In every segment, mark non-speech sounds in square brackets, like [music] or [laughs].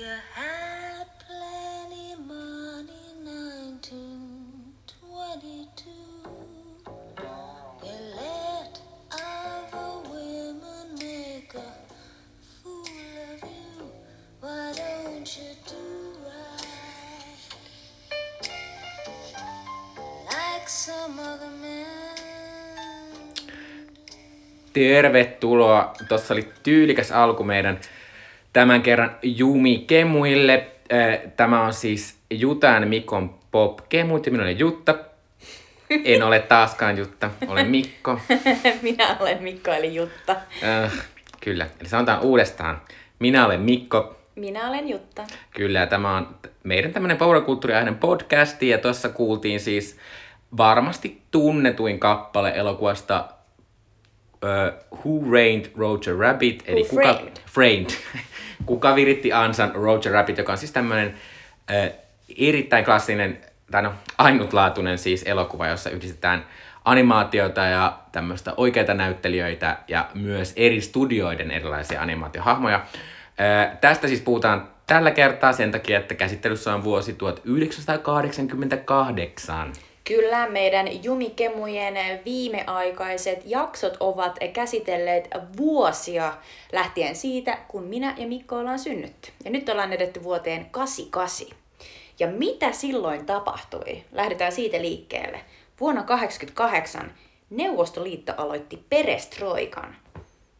You had plenty money 1922. You let other women make a fool of you. Why don't you do right? Like some other men. Tervetuloa. Tuossa oli tyylikäs alku meidän tämän kerran Jumi Kemuille. Tämä on siis Jutan Mikon Pop Kemut ja minä olen Jutta. En ole taaskaan Jutta, olen Mikko. [laughs] Minä olen Mikko eli Jutta. Äh, kyllä, eli sanotaan uudestaan. Minä olen Mikko. Minä olen Jutta. Kyllä, tämä on meidän tämmöinen powerkulttuuriainen podcasti, ja tuossa kuultiin siis varmasti tunnetuin kappale elokuvasta uh, Who Reigned Roger Rabbit, eli Who kuka, framed? framed. [laughs] kuka viritti ansan Roger Rabbit, joka on siis tämmöinen uh, erittäin klassinen, tai no ainutlaatuinen siis elokuva, jossa yhdistetään animaatiota ja tämmöistä oikeita näyttelijöitä ja myös eri studioiden erilaisia animaatiohahmoja. Ö, tästä siis puhutaan tällä kertaa sen takia, että käsittelyssä on vuosi 1988. Kyllä, meidän Jumikemujen viimeaikaiset jaksot ovat käsitelleet vuosia lähtien siitä, kun minä ja Mikko ollaan synnytty. Ja nyt ollaan edetty vuoteen 88. Ja mitä silloin tapahtui? Lähdetään siitä liikkeelle. Vuonna 1988 Neuvostoliitto aloitti perestroikan.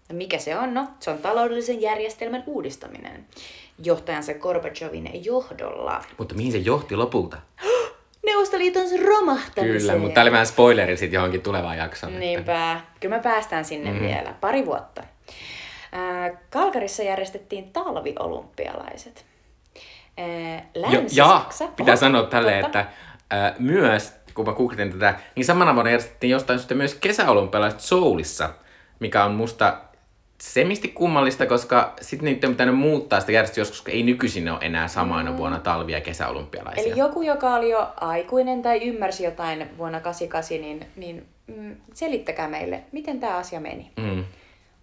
Ja mikä se on? No, se on taloudellisen järjestelmän uudistaminen. Johtajansa Gorbachevin johdolla. Mutta mihin se johti lopulta? [gasps] Neuvostoliiton romahtamiseen. Kyllä, mutta tämä oli vähän spoileri sitten johonkin tulevaan jaksoon. että- Niinpä. Kyllä me päästään sinne mm-hmm. vielä. Pari vuotta. Kalkarissa järjestettiin talviolympialaiset. Länsi-Saksa... ja pitää Oho, sanoa tälleen, totta. että äh, myös, kun mä googletin tätä, niin samana vuonna järjestettiin jostain syystä myös kesäolympialaiset Soulissa, mikä on musta semisti kummallista, koska sitten niitä on pitänyt muuttaa sitä järjestöä joskus, koska ei nykyisin ole enää samana vuonna talvi- ja kesäolympialaisia. Eli joku, joka oli jo aikuinen tai ymmärsi jotain vuonna 88, niin, niin mm, selittäkää meille, miten tämä asia meni. Mm.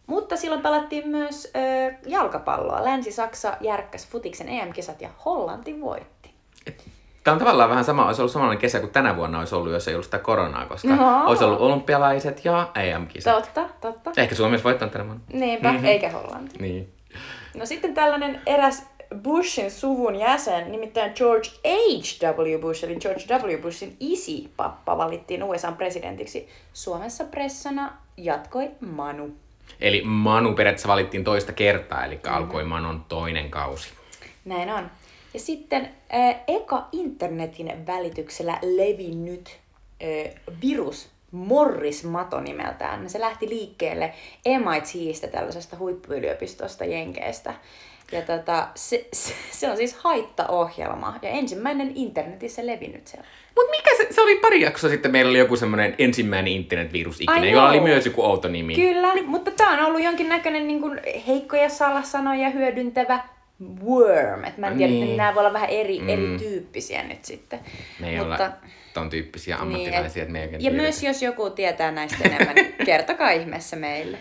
Mutta silloin pelattiin myös ö, jalkapalloa. Länsi-Saksa järkkäs futiksen EM-kisat ja Hollanti voitti. Tämä on tavallaan vähän sama, olisi ollut samanlainen kesä kuin tänä vuonna olisi ollut, jos ei ollut sitä koronaa, koska No. olisi ollut olympialaiset ja EM-kisat. Totta, totta. Ehkä Suomi olisi voittanut tänä vuonna. Niinpä, mm-hmm. eikä Hollanti. Niin. No sitten tällainen eräs Bushin suvun jäsen, nimittäin George H.W. Bush, eli George W. Bushin isi pappa valittiin USA presidentiksi. Suomessa pressana jatkoi Manu. Eli Manu periaatteessa valittiin toista kertaa, eli alkoi Manon toinen kausi. Näin on. Ja sitten äh, eka internetin välityksellä levinnyt äh, virus, Morris Mato nimeltään, se lähti liikkeelle MITistä, tällaisesta huippuyliopistosta Jenkeistä. Ja tota, se, se, se on siis haittaohjelma ja ensimmäinen internetissä levinnyt siellä. Mutta mikä se, se oli pari jaksoa sitten, meillä oli joku semmoinen ensimmäinen internetvirus ikinä, jolla oli myös joku outo nimi. Kyllä, mutta tämä on ollut jonkinnäköinen niin kuin heikkoja salasanoja hyödyntävä worm. Et mä en tiedä, Niin. että nämä voi olla vähän eri, mm. erityyppisiä nyt sitten. Me ei olla ton tyyppisiä ammattilaisia, että me ei ja tiedetä. myös jos joku tietää näistä enemmän, niin [laughs] kertokaa ihmeessä meille.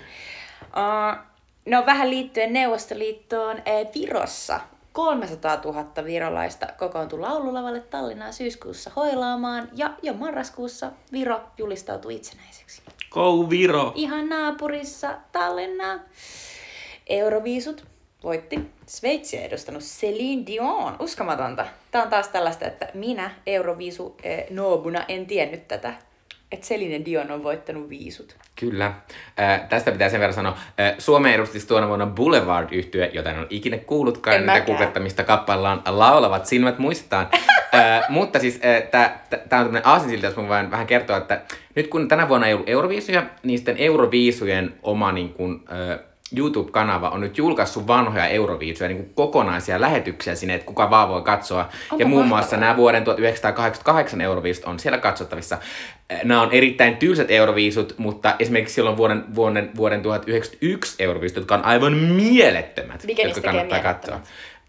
Uh, no vähän liittyen Neuvostoliittoon, eh, Virossa 300 000 virolaista kokoontui laululavalle Tallinnaan syyskuussa hoilaamaan ja jo marraskuussa Viro julistautui itsenäiseksi. Go Viro! Ihan naapurissa Tallinnaa. Euroviisut voitti Sveitsiä edustanut Celine Dion. Uskomatonta. Tämä on taas tällaista, että minä Euroviisu eh, noobuna en tiennyt tätä. Että Celine Dion on voittanut viisut. Kyllä. Äh, tästä pitää sen verran sanoa. Äh, Suomeen edusti tuona vuonna boulevard yhtye jota en ole ikinä kuullutkaan. En Mitä googlettamista kappallaan laulavat silmät muistetaan. äh, [laughs] mutta siis äh, tämä on tämmöinen aasinsilta, jos mä voin vähän kertoa, että nyt kun tänä vuonna ei ollut Euroviisuja, niin sitten Euroviisujen oma niin kuin, äh, YouTube-kanava on nyt julkaissut vanhoja Euroviisuja, niin kuin kokonaisia lähetyksiä sinne, että kuka vaan voi katsoa. Onpa ja muun muassa nämä vuoden 1988 Euroviisut on siellä katsottavissa. Äh, Nämä on erittäin tylsät Euroviisut, mutta esimerkiksi silloin vuoden, vuoden, vuoden 1991 Euroviisut, jotka on aivan mielettömät, Mikä jotka kannattaa katsoa.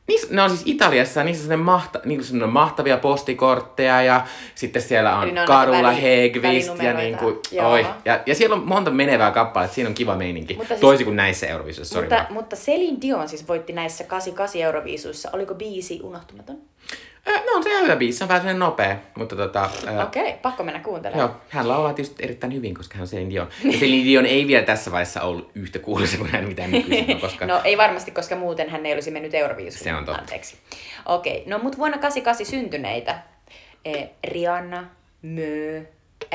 Niissä, ne on siis Italiassa, niissä on sellainen mahta, niissä on mahtavia postikortteja ja sitten siellä on, ne on väli- Hegvist ja niin kuin, Joo. oi. Ja, ja siellä on monta menevää kappaletta, siinä on kiva meininki. Mutta siis- Toisin kuin näissä Euroviisuissa, sori. Mutta, mutta Celine Dion siis voitti näissä 88 Euroviisuissa. Oliko biisi unohtumaton? No on se hyvä biisi, se on vähän sellainen nopea, mutta tota... Okei, okay, pakko mennä kuuntelemaan. Joo, hän laulaa tietysti erittäin hyvin, koska hän on Celine Dion. Ja Celine Dion ei vielä tässä vaiheessa ollut yhtä kuuluisa kuin hän mitään nykyisin on, [laughs] koska... No ei varmasti, koska muuten hän ei olisi mennyt Euroviisuun. Se on totta. Anteeksi. Okei, no mut vuonna 88 syntyneitä. Eh, Rihanna, Mö,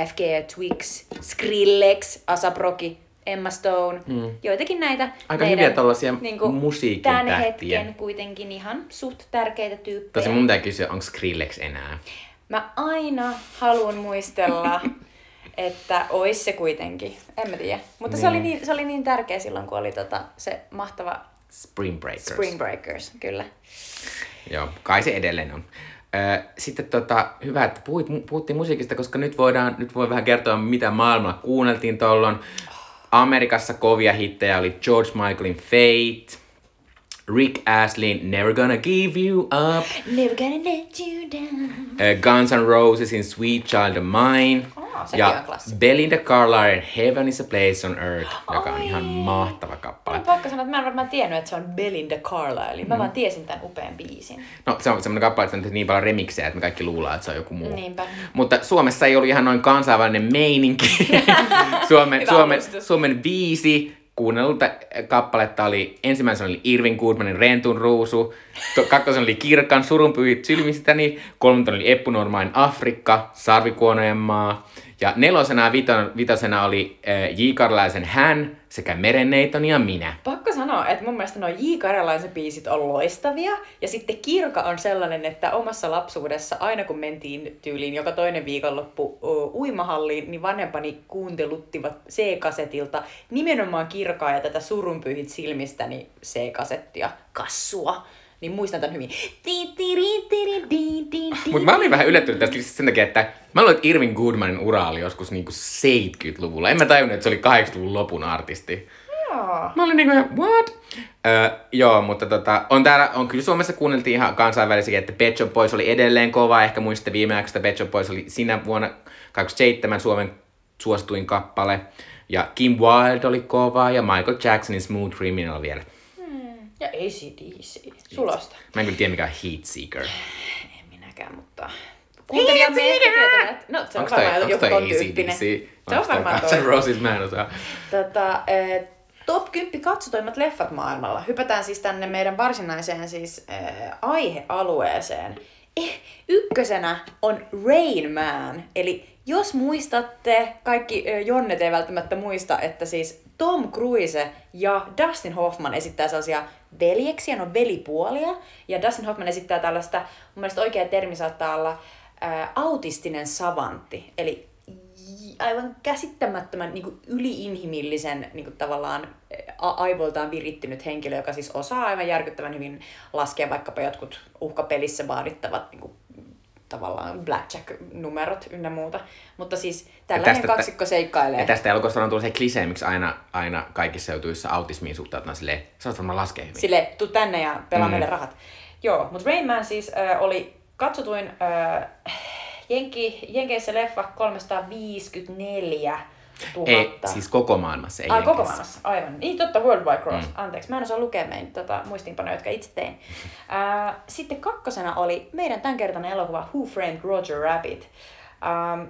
FKA Twix, Skrillex, Asap Rocky, Emma Stone, mm. joitakin näitä. Aika hyviä tollasia niinku, musiikin Tämän tähtiä. hetken kuitenkin ihan suht tärkeitä tyyppejä. Tosi mun pitää kysyä, onko Skrillex enää? Mä aina haluan muistella, [laughs] että ois se kuitenkin. En mä tiedä. Mutta se, oli niin, se oli niin tärkeä silloin, kun oli tota, se mahtava Spring Breakers. Spring Breakers, kyllä. Joo, kai se edelleen on. Sitten tota, hyvä, että puhuttiin musiikista, koska nyt voidaan, nyt voi vähän kertoa, mitä maailmalla kuunneltiin tuolloin. Amerikassa kovia hittejä oli George Michaelin Fate, Rick Astlin Never Gonna Give You Up, Never gonna let you down. ö, Guns N' Rosesin Sweet Child of Mine Sekin on ja klassikko. Belinda Carlisle Heaven is a Place on Earth, joka on ihan mahtava kappale. On pakko sanoa, että mä en varmaan tiennyt, että se on Belinda Carlisle. Mä vaan tiesin tämän upean biisin. No se on semmoinen kappale, että on niin paljon remiksejä, että me kaikki luullaan, että se on joku muu. Niinpä. Mutta Suomessa ei ollut ihan noin kansainvälinen meininki. [laughs] Suomen, Suomen. Suomen viisi kuunnellutta kappaletta oli, ensimmäisen oli Irvin Goodmanin Rentun ruusu, to, kakkosen oli Kirkan Surunpyyhit sylmistäni, kolmanten oli Eppu Normain Afrikka, Sarvikuonojen maa, ja nelosena ja vitosena oli äh, J. Karlaisen Hän sekä Merenneiton ja minä. Pakko sanoa, että mun mielestä nuo J. Karjalaisen biisit on loistavia. Ja sitten Kirka on sellainen, että omassa lapsuudessa, aina kun mentiin tyyliin joka toinen viikonloppu ö, uimahalliin, niin vanhempani kuunteluttivat C-kasetilta nimenomaan Kirkaa ja tätä surunpyyhit silmistäni C-kasettia, kassua. Niin muistan tämän hyvin. Mutta mä olin vähän yllättynyt tästä listasta sen takia, että mä luulen, että Irvin Goodmanin ura oli joskus niinku 70-luvulla. En mä tajunnut, että se oli 80-luvun lopun artisti. Joo. Mä olin niinku ihan, what? Öö, joo, mutta tota, on täällä, on kyllä Suomessa kuunneltiin ihan kansainvälisiä, että Pet Shop Boys oli edelleen kova. Ehkä muistatte viime aikoina, että Pet Shop Boys oli siinä vuonna 2007 Suomen suosituin kappale. Ja Kim Wilde oli kova ja Michael Jacksonin Smooth Criminal vielä. Ja ACDC. Sulosta. Mä en kyllä tiedä mikä on Heat Seeker. [sighs] En minäkään, mutta... Kuuntelijamme ehkä tietävät. No, se on varmaan joku ton tyyppinen. Se on varmaan toi. Roses, mä en osaa. Tota, eh, top 10 katsotoimmat leffat maailmalla. Hypätään siis tänne meidän varsinaiseen siis eh, aihealueeseen. Eh, ykkösenä on Rain Man. Eli jos muistatte, kaikki Jonnet ei välttämättä muista, että siis Tom Cruise ja Dustin Hoffman esittää sellaisia veljeksiä, ne on velipuolia. Ja Dustin Hoffman esittää tällaista, mun mielestä oikea termi saattaa olla ää, autistinen savantti. Eli aivan käsittämättömän niin kuin yliinhimillisen niin kuin tavallaan aivoiltaan virittynyt henkilö, joka siis osaa aivan järkyttävän hyvin laskea vaikkapa jotkut uhkapelissä vaadittavat niin kuin, tavallaan blackjack-numerot ynnä muuta. Mutta siis tällainen tästä- kaksikko seikkailee. Ja tästä elokuvasta on tullut se klisee, miksi aina, aina kaikissa jutuissa autismiin suhtaututaan silleen, sä oot varmaan laskea hyvin. Sille, tuu tänne ja pelaa Mm. meille rahat. Joo, mutta Rain Man siis äh, oli katsotuin äh, Jenki, Jenkeissä leffa 354 000. Ei, siis koko maailmassa, ei Ai, koko maailmassa, aivan. Niin totta, Worldwide Cross. Mm. Anteeksi, mä en osaa lukea meidän tota, muistiinpanoja, jotka itse tein. Äh, sitten kakkosena oli meidän tämänkertainen elokuva Who Framed Roger Rabbit. Ähm,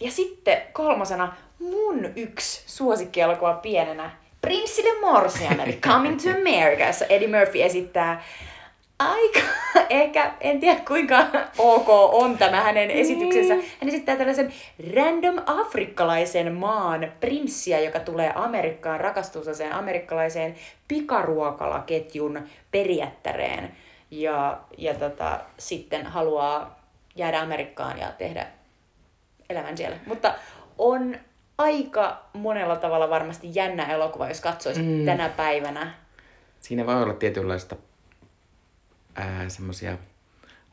ja sitten kolmosena mun yksi suosikkielokuva pienenä, Prinssi de Morsian, eli [laughs] Coming to America, jossa Eddie Murphy esittää aika, [laughs] ehkä en tiedä kuinka ok on tämä hänen esityksensä. Hän esittää tällaisen random afrikkalaisen maan prinssiä, joka tulee Amerikkaan, rakastuu sen amerikkalaiseen pikaruokalaketjun perijättäreen. Ja, ja tota, sitten haluaa jäädä Amerikkaan ja tehdä elämän siellä. Mutta on aika monella tavalla varmasti jännä elokuva, jos katsoisit mm. tänä päivänä. Siinä voi olla tietynlaista ää, semmosia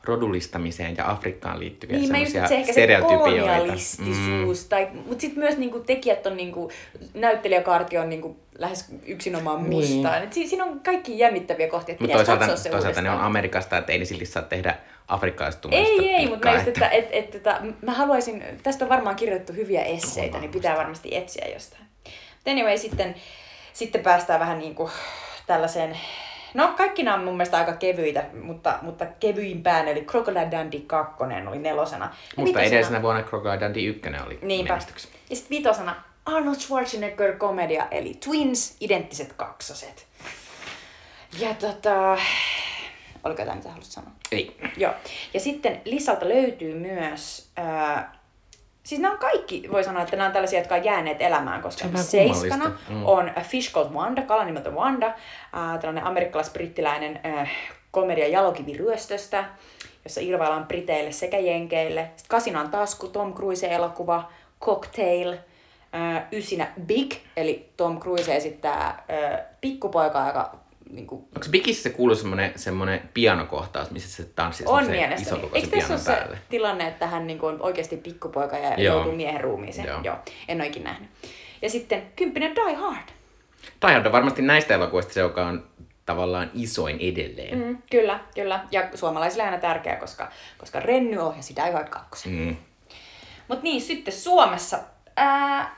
rodullistamiseen ja Afrikkaan liittyviä Niin, semmoisia että se stereotypioita. kolonialistisuus, mm. tai, mutta sitten myös niinku, tekijät on, niinku, näyttelijäkaarti on niinku, lähes yksinomaan mustaa. Niin. Et si, siinä on kaikki jännittäviä kohtia, että Mutta pitäisi toisaalta, katsoa se toisaalta ne on uudestaan. Amerikasta, että ei ne silti saa tehdä afrikkalaista Ei, ei, mutta mä, just, että, et, et, että, mä haluaisin, tästä on varmaan kirjoitettu hyviä esseitä, niin pitää varmasti etsiä jostain. But anyway, sitten, sitten päästään vähän niin kuin tällaiseen, no kaikki nämä on mun mielestä aika kevyitä, mutta, mutta kevyimpään, eli Crocodile Dundee 2 oli nelosena. Ja Mutta edellisenä vuonna Crocodile Dundee 1 oli Niinpä. menestyksen. Ja sitten vitosena Arnold Schwarzenegger komedia, eli Twins, identtiset kaksoset. Ja tota, oliko jotain mitä haluaisit sanoa? Ei. Joo. Ja sitten listalta löytyy myös, ää, siis nämä on kaikki, voi sanoa, että nämä on tällaisia, jotka on jääneet elämään, koska Se seiskana. Mm. on A Fish Called Wanda, kala nimeltä Wanda, ää, tällainen amerikkalais-brittiläinen ää, komedia jalokiviryöstöstä, jossa irvaillaan Briteille sekä Jenkeille. Sitten kasina on tasku, Tom Cruise elokuva, Cocktail, ää, ysinä Big, eli Tom Cruise esittää ää, pikkupoikaa, joka niin kuin, Onko Bigissä se kuuluu semmonen, semmonen pianokohtaus, missä se tanssii on mielestäni. ison Eikö tässä ole se päälle? tilanne, että hän niin on oikeasti pikkupoika ja Joo. joutuu miehen ruumiiseen? Joo. Joo. En ole ikinä nähnyt. Ja sitten kymppinen Die Hard. Die Hard on varmasti näistä elokuvista se, joka on tavallaan isoin edelleen. Mm, kyllä, kyllä. Ja suomalaisille aina tärkeä, koska, koska Renny ohjasi Die Hard 2. Mm. Mutta niin, sitten Suomessa ää,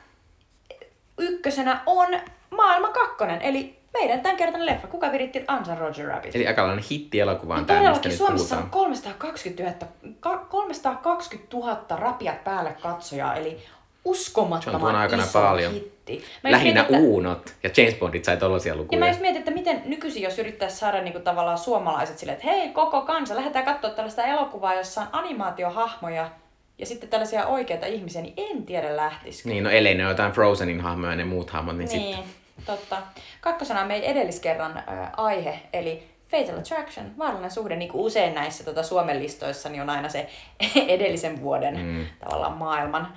ykkösenä on Maailma kakkonen, eli meidän tämänkertainen leffa. Kuka viritti Ansan Roger Rabbit? Eli aikalainen hittielokuva on Niin tämä, mistä nyt Suomessa puhutaan. on 320 000, ka- 320 000 rapiat päälle katsojaa, eli Se on uskomattoman aikana iso paljon. hitti. Mä Lähinnä mietin, että- Uunot ja James Bondit sai tollasia Ja lukuja. mä just mietin, että miten nykyisin, jos yrittäisi saada niinku tavallaan suomalaiset silleen, että hei koko kansa, lähdetään katsoa tällaista elokuvaa, jossa on animaatiohahmoja ja sitten tällaisia oikeita ihmisiä, niin en tiedä lähtisikö. Niin, no ellei ne ole jotain Frozenin hahmoja ja ne muut hahmot, niin, Niin, sitten. Totta. Kakkosena on meidän edelliskerran ää, aihe, eli Fatal Attraction, vaarallinen suhde, niin kuin usein näissä tota, Suomen listoissa, niin on aina se [laughs] edellisen vuoden mm. tavallaan maailman.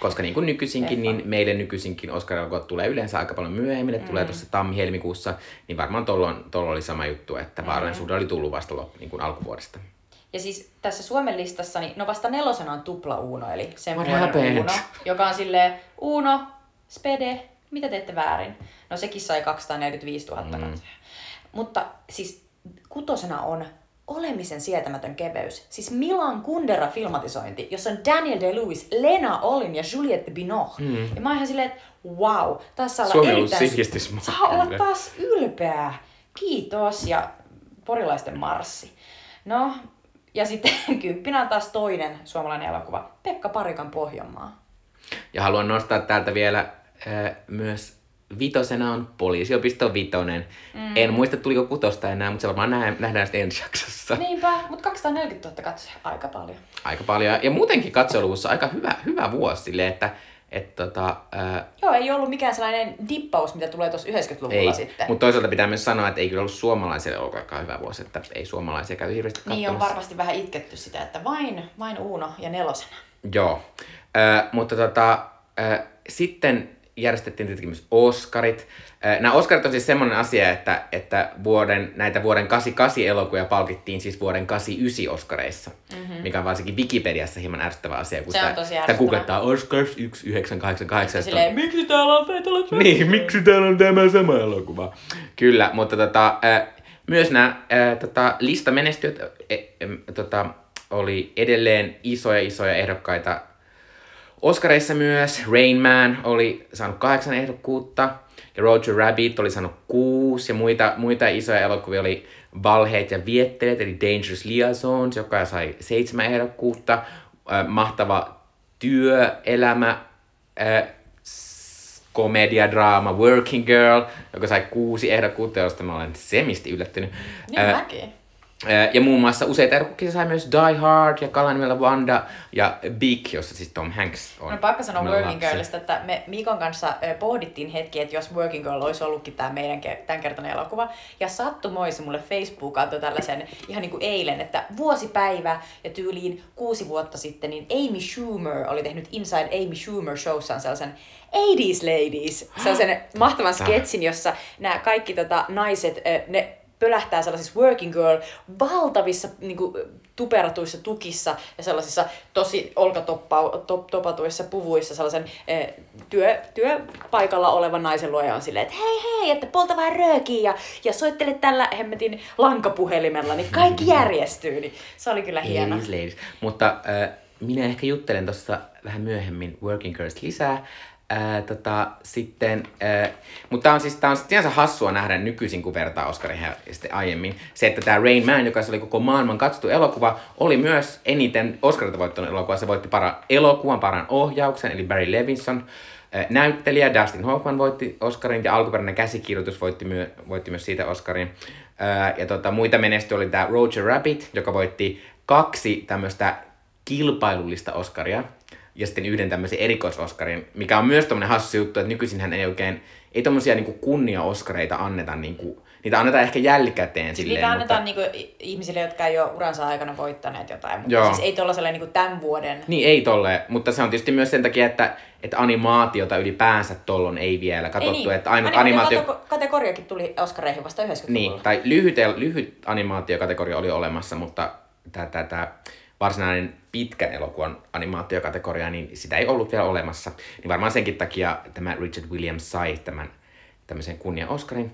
Koska niin kuin nykyisinkin, Leffa. niin meille nykyisinkin oscar tulee yleensä aika paljon myöhemmin, mm. tulee tuossa tammi-helmikuussa, niin varmaan tuolla oli sama juttu, että vaarallinen suhde oli tullut vasta lop, niin kuin alkuvuodesta. Ja siis tässä Suomen listassa, niin no vasta nelosena on tupla Uno, eli sen? Uno, joka on silleen Uno, Spede, mitä teette väärin? No sekin sai 245 000 mm. katsojaa. Mutta siis kutosena on Olemisen sietämätön keveys. Siis Milan Kundera filmatisointi, jossa on Daniel Day-Lewis, Lena Olin ja Juliette Binoche. Mm. Ja mä oon ihan silleen, että wow, taas saa olla Suomi on erittäin... Saa olla taas ylpeä. Kiitos ja porilaisten marssi. No, ja sitten [laughs] kymppinä on taas toinen suomalainen elokuva, Pekka Parikan Pohjanmaa. Ja haluan nostaa täältä vielä myös vitosena on poliisiopisto vitonen. Mm. En muista tuliko kutosta enää, mutta se varmaan nähdään, nähdään sitten ensi jaksossa. Niinpä, mutta 240 000 katsojaa, aika paljon. Aika paljon. Ja muutenkin katseluvussa aika hyvä, hyvä vuosi silleen, että et, tota, äh, Joo, ei ollut mikään sellainen dippaus, mitä tulee tuossa 90-luvulla ei. sitten. Mutta toisaalta pitää myös sanoa, että ei kyllä ollut suomalaisille ollut aika hyvä vuosi, että ei suomalaisia käy hirveästi Niin on katsomassa. varmasti vähän itketty sitä, että vain, vain Uuno ja nelosena. Joo, äh, mutta tota, äh, sitten järjestettiin tietenkin myös Oscarit. Nämä Oscarit on siis semmoinen asia, että, että vuoden, näitä vuoden 88 elokuvia palkittiin siis vuoden 89 Oscareissa, mm-hmm. mikä on varsinkin Wikipediassa hieman ärsyttävä asia, kun Se sitä, sitä googlettaa Oscars 1988. Silleen, miksi täällä on? Niin, miksi täällä on tämä sama elokuva? Kyllä, mutta tota, myös nämä tota, listamenestyöt äh, äh, tota, oli edelleen isoja isoja ehdokkaita Oscareissa myös. Rain Man oli saanut kahdeksan ehdokkuutta ja Roger Rabbit oli saanut kuusi ja muita, muita isoja elokuvia oli Valheet ja Vietteleet eli Dangerous Liaisons, joka sai seitsemän ehdokkuutta. Äh, mahtava työelämä, äh, komediadraama Working Girl, joka sai kuusi ehdokkuutta, josta mä olen semisti yllättynyt. Niin Äh, mäkin. Ja muun muassa useita ehdokkuuksia sai myös Die Hard ja Kalanimellä Wanda ja Big, jossa siis Tom Hanks on. No pakko sanoa Working. Girlista, että me Mikon kanssa pohdittiin hetki, että jos Working Girl olisi ollutkin tämä meidän ke- tämänkertainen elokuva. Ja sattumoisi mulle Facebook antoi tällaisen ihan niin kuin eilen, että vuosipäivä ja tyyliin kuusi vuotta sitten, niin Amy Schumer oli tehnyt Inside Amy Schumer showssaan sellaisen 80s Ladies, sellaisen [gasps] mahtavan sketsin, jossa nämä kaikki tota, naiset, ne pölähtää sellaisissa working girl, valtavissa niin kuin, tuperatuissa tukissa ja sellaisissa tosi olkatopatuissa puvuissa sellaisen eh, työ, työpaikalla olevan naisen luoja on silleen, että hei hei, että polta vähän röökiä ja, ja soittele tällä hemmetin lankapuhelimella, niin kaikki [laughs] järjestyy. Niin se oli kyllä hieno. Ladies, ladies. Mutta äh, minä ehkä juttelen tuossa vähän myöhemmin Working Girls lisää. Ää, tota, sitten, mutta tämä on siis tää on sinänsä hassua nähdä nykyisin, kun vertaa Oscarin sitten aiemmin. Se, että tämä Rain Man, joka oli koko maailman katsottu elokuva, oli myös eniten Oscarita voittanut elokuva. Se voitti para elokuvan paran ohjauksen, eli Barry Levinson. Näyttelijä Dustin Hoffman voitti Oscarin ja alkuperäinen käsikirjoitus voitti, myö, voitti myös siitä Oscarin. Ää, ja tota, muita menesty oli tämä Roger Rabbit, joka voitti kaksi tämmöistä kilpailullista Oscaria ja sitten yhden tämmöisen erikoisoskarin, mikä on myös tämmöinen hassu juttu, että nykyisinhän ei oikein, ei tommosia niinku kunnia-oskareita anneta niinku, niitä annetaan ehkä jälkikäteen silleen, Niitä annetaan mutta... niinku ihmisille, jotka ei ole uransa aikana voittaneet jotain, mutta Joo. siis ei tuollaiselle niinku tämän vuoden. Niin ei tolle, mutta se on tietysti myös sen takia, että, että animaatiota ylipäänsä tollon ei vielä katsottu, ei niin. että ainut Animaatio... kategoriakin tuli Oscareihin vasta 90-luvulla. Niin, tai lyhyt, lyhyt animaatiokategoria oli olemassa, mutta tämä varsinainen pitkän elokuvan animaatiokategoria, niin sitä ei ollut vielä olemassa. Niin varmaan senkin takia tämä Richard Williams sai tämän tämmöisen kunnia Oscarin.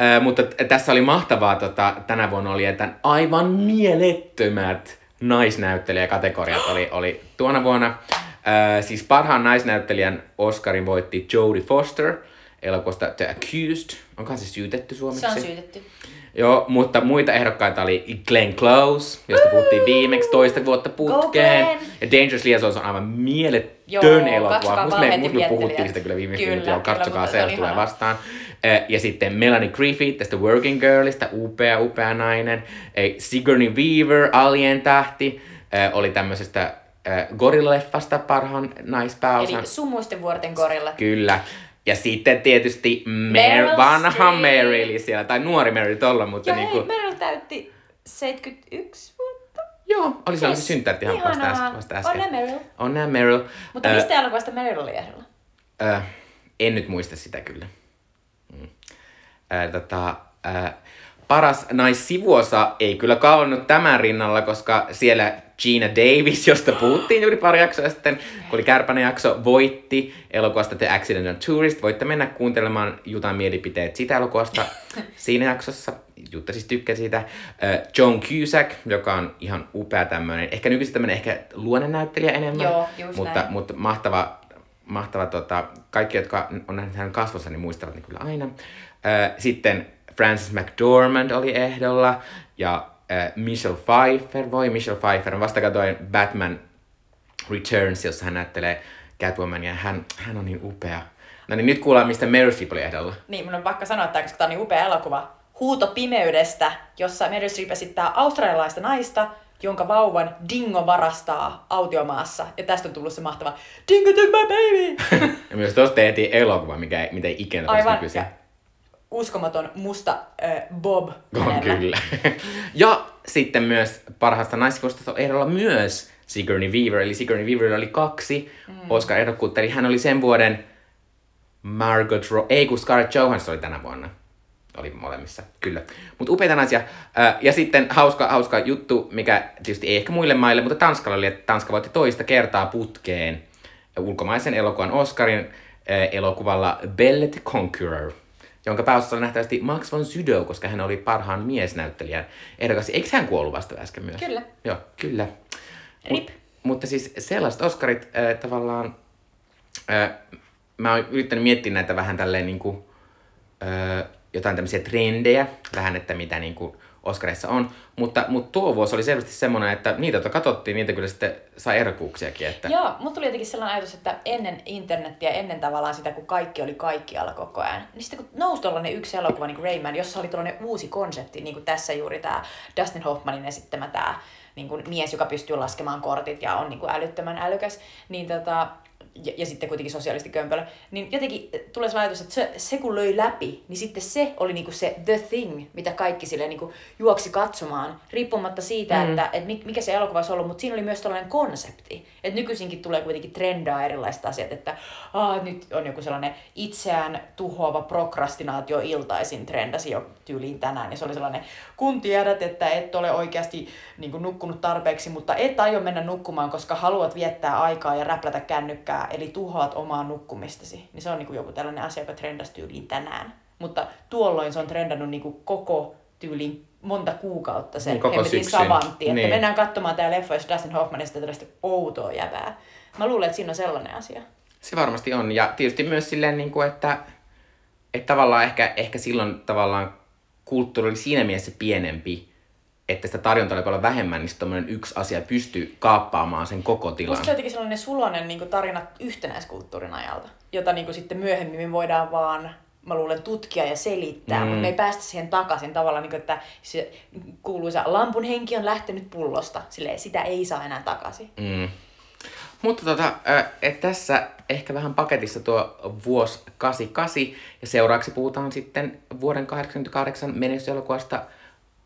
Ö, mutta tässä oli mahtavaa, tota, tänä vuonna oli, että aivan mielettömät naisnäyttelijäkategoriat oli, oli tuona vuonna. Ö, siis parhaan naisnäyttelijän Oscarin voitti Jodie Foster elokuvasta The Accused. Onkohan se syytetty suomeksi? Se on syytetty. Joo, mutta muita ehdokkaita oli Glenn Close, josta puhuttiin viimeksi toista vuotta putkeen. Ja Dangerous Liaisons on aivan mielettön Joo, elokuva. Musta me, me puhuttiin sitä kyllä viimeksi, Kyllä, joo, katsokaa se, jos tulee vastaan. Eh, Ja sitten Melanie Griffith tästä Working Girlista, upea, upea nainen. Eh, Sigourney Weaver, Alien tähti, eh, oli tämmöisestä Gorilla-leffasta parhaan naispääosan. Eli sumuisten vuorten gorilla. Kyllä. Ja sitten tietysti Meryl Mer- vanha Streep. Meryl siellä, tai nuori Meryl tolla, mutta Ja niinku... hei, Meryl täytti 71 vuotta. Joo, oli se Yes. synttäytti ihan vasta, Ihanaa. äs- vasta äsken. Onnea Meryl. Onnea Meryl. Mutta Ö, mistä elokuvasta Meryl oli ehdolla? ö, en nyt muista sitä kyllä. Mm. Tota, ö, paras naissivuosa ei kyllä kaunut tämän rinnalla, koska siellä Gina Davis, josta puhuttiin juuri pari jaksoa sitten, kun oli Kärpänen jakso, voitti elokuvasta The Accidental Tourist. Voitte mennä kuuntelemaan Jutan mielipiteet sitä elokuvasta siinä jaksossa. Jutta siis tykkää siitä. Ö, Joan Cusack, joka on ihan upea tämmöinen, ehkä nykyisin tämmöinen ehkä luonnennäyttelijä enemmän. Joo, mutta, näin. mutta mahtava, mahtava tota, kaikki, jotka on nähnyt hänen kasvossa, niin muistavat niin kyllä aina. Sitten Frances McDormand oli ehdolla ja äh, Michelle Pfeiffer, voi Michelle Pfeiffer, vasta katsoin Batman Returns, jossa hän näyttelee Catwoman ja hän, hän on niin upea. No niin, nyt kuullaan, mistä Meryl Streep oli ehdolla. Niin, mun on pakko sanoa, että koska tämä on niin upea elokuva. Huuto pimeydestä, jossa Meryl Streep esittää australialaista naista, jonka vauvan Dingo varastaa autiomaassa. Ja tästä on tullut se mahtava Dingo took my baby! [laughs] Ja myös tuosta tehtiin elokuva, mikä ei, mitä ei ikinä Aivan. nykyisin. Uskomaton musta äh, Bob On kyllä. [laughs] ja sitten myös parhaasta naisvuosta on ehdolla myös Sigourney Weaver, eli Sigourney Weaver oli kaksi mm. Oscar-ehdokkuutta, eli hän oli sen vuoden Margot Ro- ei kun Scarlett Johansson oli tänä vuonna. Oli molemmissa, kyllä. Mutta upeita naisia. Ja sitten hauska, hauska juttu, mikä tietysti ei ehkä muille maille, mutta Tanskalla oli, että Tanska voitti toista kertaa putkeen ulkomaisen elokuvan Oscarin elokuvalla Belle the Conqueror, jonka pääosassa oli nähtävästi Max von Sydow, koska hän oli parhaan miesnäyttelijän ehdokas. Eikö hän kuollut vasta äsken myös? Kyllä. Joo, kyllä. Rip. Mutta siis sellaiset Oscarit äh, tavallaan, äh, mä oon yrittänyt miettiä näitä vähän tälleen niinku, äh, jotain tämmöisiä trendejä, vähän, että mitä niinku Oscarissa on. Mutta, mutta tuo vuosi oli selvästi semmoinen, että niitä, joita katsottiin, niitä kyllä sitten sai ehdokkuuksiakin. Että... Joo, mutta tuli jotenkin sellainen ajatus, että ennen internettiä, ennen tavallaan sitä, kun kaikki oli kaikkialla koko ajan, niin sitten kun nousi tuollainen yksi elokuva, niin kuin Rayman, jossa oli tuollainen uusi konsepti, niin kuin tässä juuri tämä Dustin Hoffmanin esittämä tämä niin kuin mies, joka pystyy laskemaan kortit ja on niin kuin älyttömän älykäs, niin tota, ja, ja sitten kuitenkin sosiaalisesti kömpelö, niin jotenkin tulee se ajatus, että se, se kun löi läpi, niin sitten se oli niinku se the thing, mitä kaikki sille niinku juoksi katsomaan, riippumatta siitä, mm. että, että mikä se elokuva olisi ollut, mutta siinä oli myös tällainen konsepti. Että nykyisinkin tulee kuitenkin trendaa erilaiset asiat, että Aa, nyt on joku sellainen itseään tuhoava prokrastinaatio iltaisin trendasi jo tyyliin tänään, ja se oli sellainen, kun tiedät, että et ole oikeasti niin kuin, nukkunut tarpeeksi, mutta et aio mennä nukkumaan, koska haluat viettää aikaa ja räplätä kännykkää, eli tuhoat omaa nukkumistasi. Niin se on niin kuin, joku tällainen asia, joka trendasi tyyliin tänään. Mutta tuolloin se on trendannut niin kuin, koko tyyliin monta kuukautta sen Niin, hemmetin savantti, että Niin. mennään katsomaan tää leffa, jos Dustin Hoffmanista tällaista outoa jävää. Mä luulen, että siinä on sellainen asia. Se varmasti on. Ja tietysti myös silleen, niin kuin, että, että tavallaan ehkä, ehkä silloin tavallaan kulttuuri oli siinä mielessä pienempi, että sitä tarjontaa oli paljon vähemmän, niin sitten yksi asia pystyy kaappaamaan sen koko tilan. Musta se on jotenkin sellainen sulonen niin tarina yhtenäiskulttuurin ajalta, jota niin kuin sitten myöhemmin me voidaan vaan mä luulen tutkia ja selittää, mm. mutta me ei päästä siihen takaisin tavallaan, niin kuin, että se kuuluisa lampun henki on lähtenyt pullosta, silleen sitä ei saa enää takaisin. Mm. Mutta tota, et tässä ehkä vähän paketissa tuo vuosi 88 ja seuraavaksi puhutaan sitten vuoden 88 menestyselokuvasta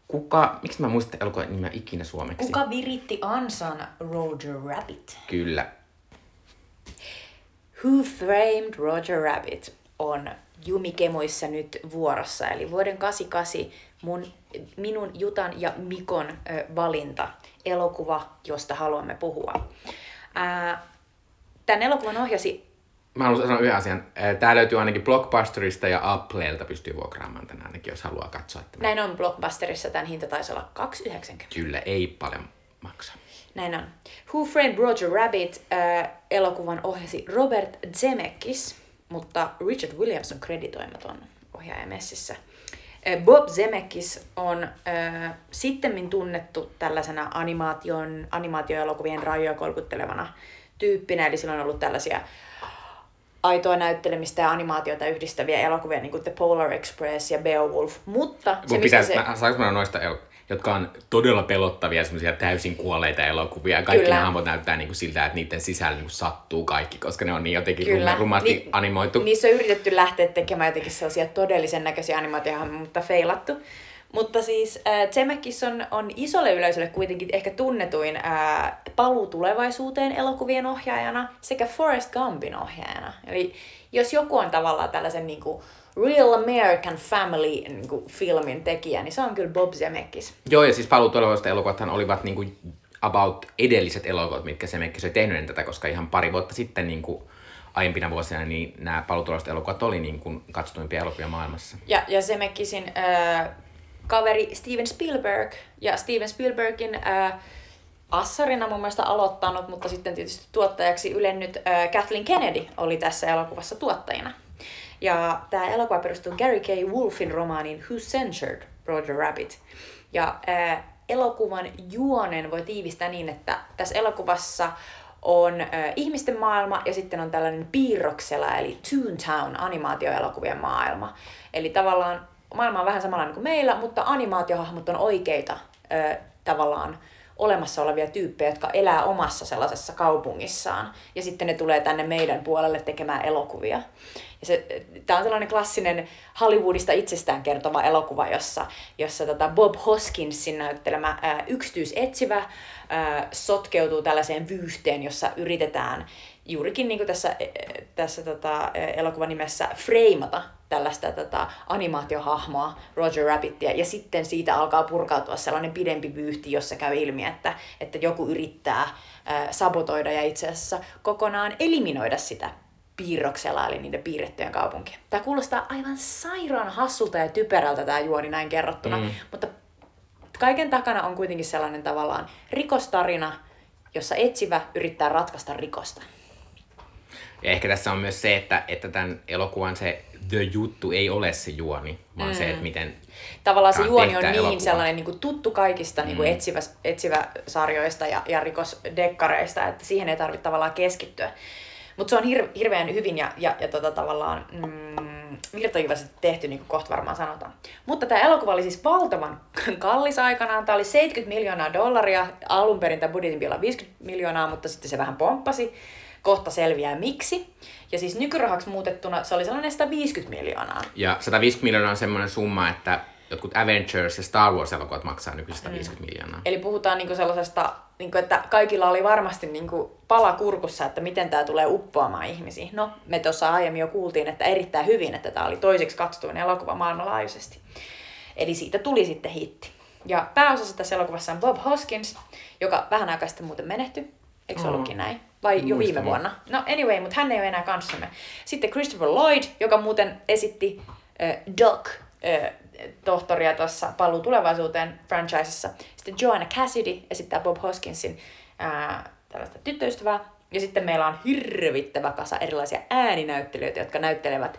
Kuka, miksi mä muistan elokuvan nimeä ikinä suomeksi? Kuka viritti ansan Roger Rabbit? Kyllä. Who Framed Roger Rabbit on Jumikemoissa nyt vuorossa, eli vuoden 88 mun, minun, Jutan ja Mikon ö, valinta, elokuva, josta haluamme puhua. Ää, tämän elokuvan ohjasi, Mä haluan sanoa yhden asian. Tää löytyy ainakin Blockbusterista ja Appleelta pystyy vuokraamaan tänään ainakin, jos haluaa katsoa. Että näin on Blockbusterissa, tämän hinta taisi olla 2,90. Kyllä, ei paljon maksa. Näin on. Who Framed Roger Rabbit äh, elokuvan ohjasi Robert Zemeckis, mutta Richard Williams on kreditoimaton ohjaaja messissä. Äh, Bob Zemeckis on äh, sittemmin tunnettu tällaisena animaation, animaatioelokuvien rajoja kolkuttelevana tyyppinä, eli sillä on ollut tällaisia aitoa näyttelemistä ja animaatiota yhdistäviä elokuvia, niin kuin The Polar Express ja Beowulf, mutta se, pitäisi, se... mä, saanko mä noista, el- jotka on todella pelottavia, semmoisia täysin kuolleita elokuvia. Kaikki Kyllä. ne hahmot näyttää niinku siltä, että niiden sisällä niinku sattuu kaikki, koska ne on niin jotenkin Kyllä. rumasti Ni- animoitu. Niissä on yritetty lähteä tekemään jotenkin sellaisia todellisen näköisiä animaatiohahmoja, mutta feilattu. Mutta siis äh, Zemeckis on, on isolle yleisölle kuitenkin ehkä tunnetuin äh, paluu tulevaisuuteen elokuvien ohjaajana sekä Forrest Gumpin ohjaajana. Eli jos joku on tavallaan tällaisen niin kuin, Real American Family niin kuin, filmin tekijä, niin se on kyllä Bob Zemeckis. Joo, ja siis paluu tulevaisuudesta elokuvathan olivat niinku about edelliset elokuvat, mitkä se Mekkis oli tehnyt tätä, koska ihan pari vuotta sitten niinku aiempina vuosina niin nämä paluutuloiset elokuvat oli niinku katsotuimpia elokuvia maailmassa. Ja, ja Zemeckis'in äh, kaveri Steven Spielberg ja Steven Spielbergin äh, assarina mun mielestä aloittanut, mutta sitten tietysti tuottajaksi ylennyt äh, Kathleen Kennedy oli tässä elokuvassa tuottajina. Ja tämä elokuva perustuu Gary K. Wolfin romaaniin Who Censured Roger Rabbit. Ja äh, elokuvan juonen voi tiivistää niin, että tässä elokuvassa on äh, ihmisten maailma ja sitten on tällainen piirroksella eli Toontown animaatioelokuvien maailma. Eli tavallaan maailma on vähän samanlainen kuin meillä, mutta animaatiohahmot on oikeita äh, tavallaan olemassa olevia tyyppejä, jotka elää omassa sellaisessa kaupungissaan. Ja sitten ne tulee tänne meidän puolelle tekemään elokuvia. Ja se, tämä on sellainen klassinen Hollywoodista itsestään kertova elokuva, jossa, jossa tota Bob Hoskinsin näyttelemä ää, yksityisetsivä ää, sotkeutuu tällaiseen vyyhteen, jossa yritetään juurikin niin kuin tässä, ää, tässä tota, elokuvan nimessä freimata tällaista tota, animaatiohahmoa, Roger Rabbittia, ja sitten siitä alkaa purkautua sellainen pidempi vyyhti, jossa käy ilmi, että, että joku yrittää ää, sabotoida ja itse asiassa kokonaan eliminoida sitä piirroksella, eli niiden piirrettyjen kaupunkia. Tämä kuulostaa aivan sairaan hassulta ja typerältä tämä juoni näin kerrottuna, mm. mutta kaiken takana on kuitenkin sellainen tavallaan rikostarina, jossa etsivä yrittää ratkaista rikosta. Ja ehkä tässä on myös se, että, että tämän elokuvan se the juttu ei ole se juoni, vaan mm. se, että miten Tavallaan se juoni on niin elokuva. sellainen niin kuin tuttu kaikista niin kuin etsivä, etsivä sarjoista ja, ja rikosdekkareista, että siihen ei tarvitse tavallaan keskittyä. Mutta se on hir- hirveän hyvin ja, ja, ja tota, tavallaan mm, virtaviivaisesti tehty, niin kuin kohta varmaan sanotaan. Mutta tämä elokuva oli siis valtavan [laughs] kallis aikanaan. Tämä oli 70 miljoonaa dollaria. Alun perin tämä budjetin vielä 50 miljoonaa, mutta sitten se vähän pomppasi. Kohta selviää miksi. Ja siis nykyrahaksi muutettuna se oli sellainen 150 miljoonaa. Ja 150 miljoonaa on semmoinen summa, että jotkut Avengers ja Star Wars-elokuvat maksaa nykyisin 150 mm. miljoonaa. Eli puhutaan niinku sellaisesta, niinku, että kaikilla oli varmasti niinku pala kurkussa, että miten tämä tulee uppoamaan ihmisiin. No, me tuossa aiemmin jo kuultiin, että erittäin hyvin, että tämä oli toiseksi katsotuin elokuva maailmanlaajuisesti. Eli siitä tuli sitten hitti. Ja pääosassa tässä elokuvassa on Bob Hoskins, joka vähän aikaa sitten muuten menehtyi. Eikö se ollutkin näin? Vai jo Muistan. viime vuonna? No anyway, mutta hän ei ole enää kanssamme. Sitten Christopher Lloyd, joka muuten esitti äh, Doc äh, tohtoria tuossa Paluu tulevaisuuteen franchisessa. Sitten Joanna Cassidy esittää Bob Hoskinsin äh, tällaista tyttöystävää. Ja sitten meillä on hirvittävä kasa erilaisia ääninäyttelijöitä, jotka näyttelevät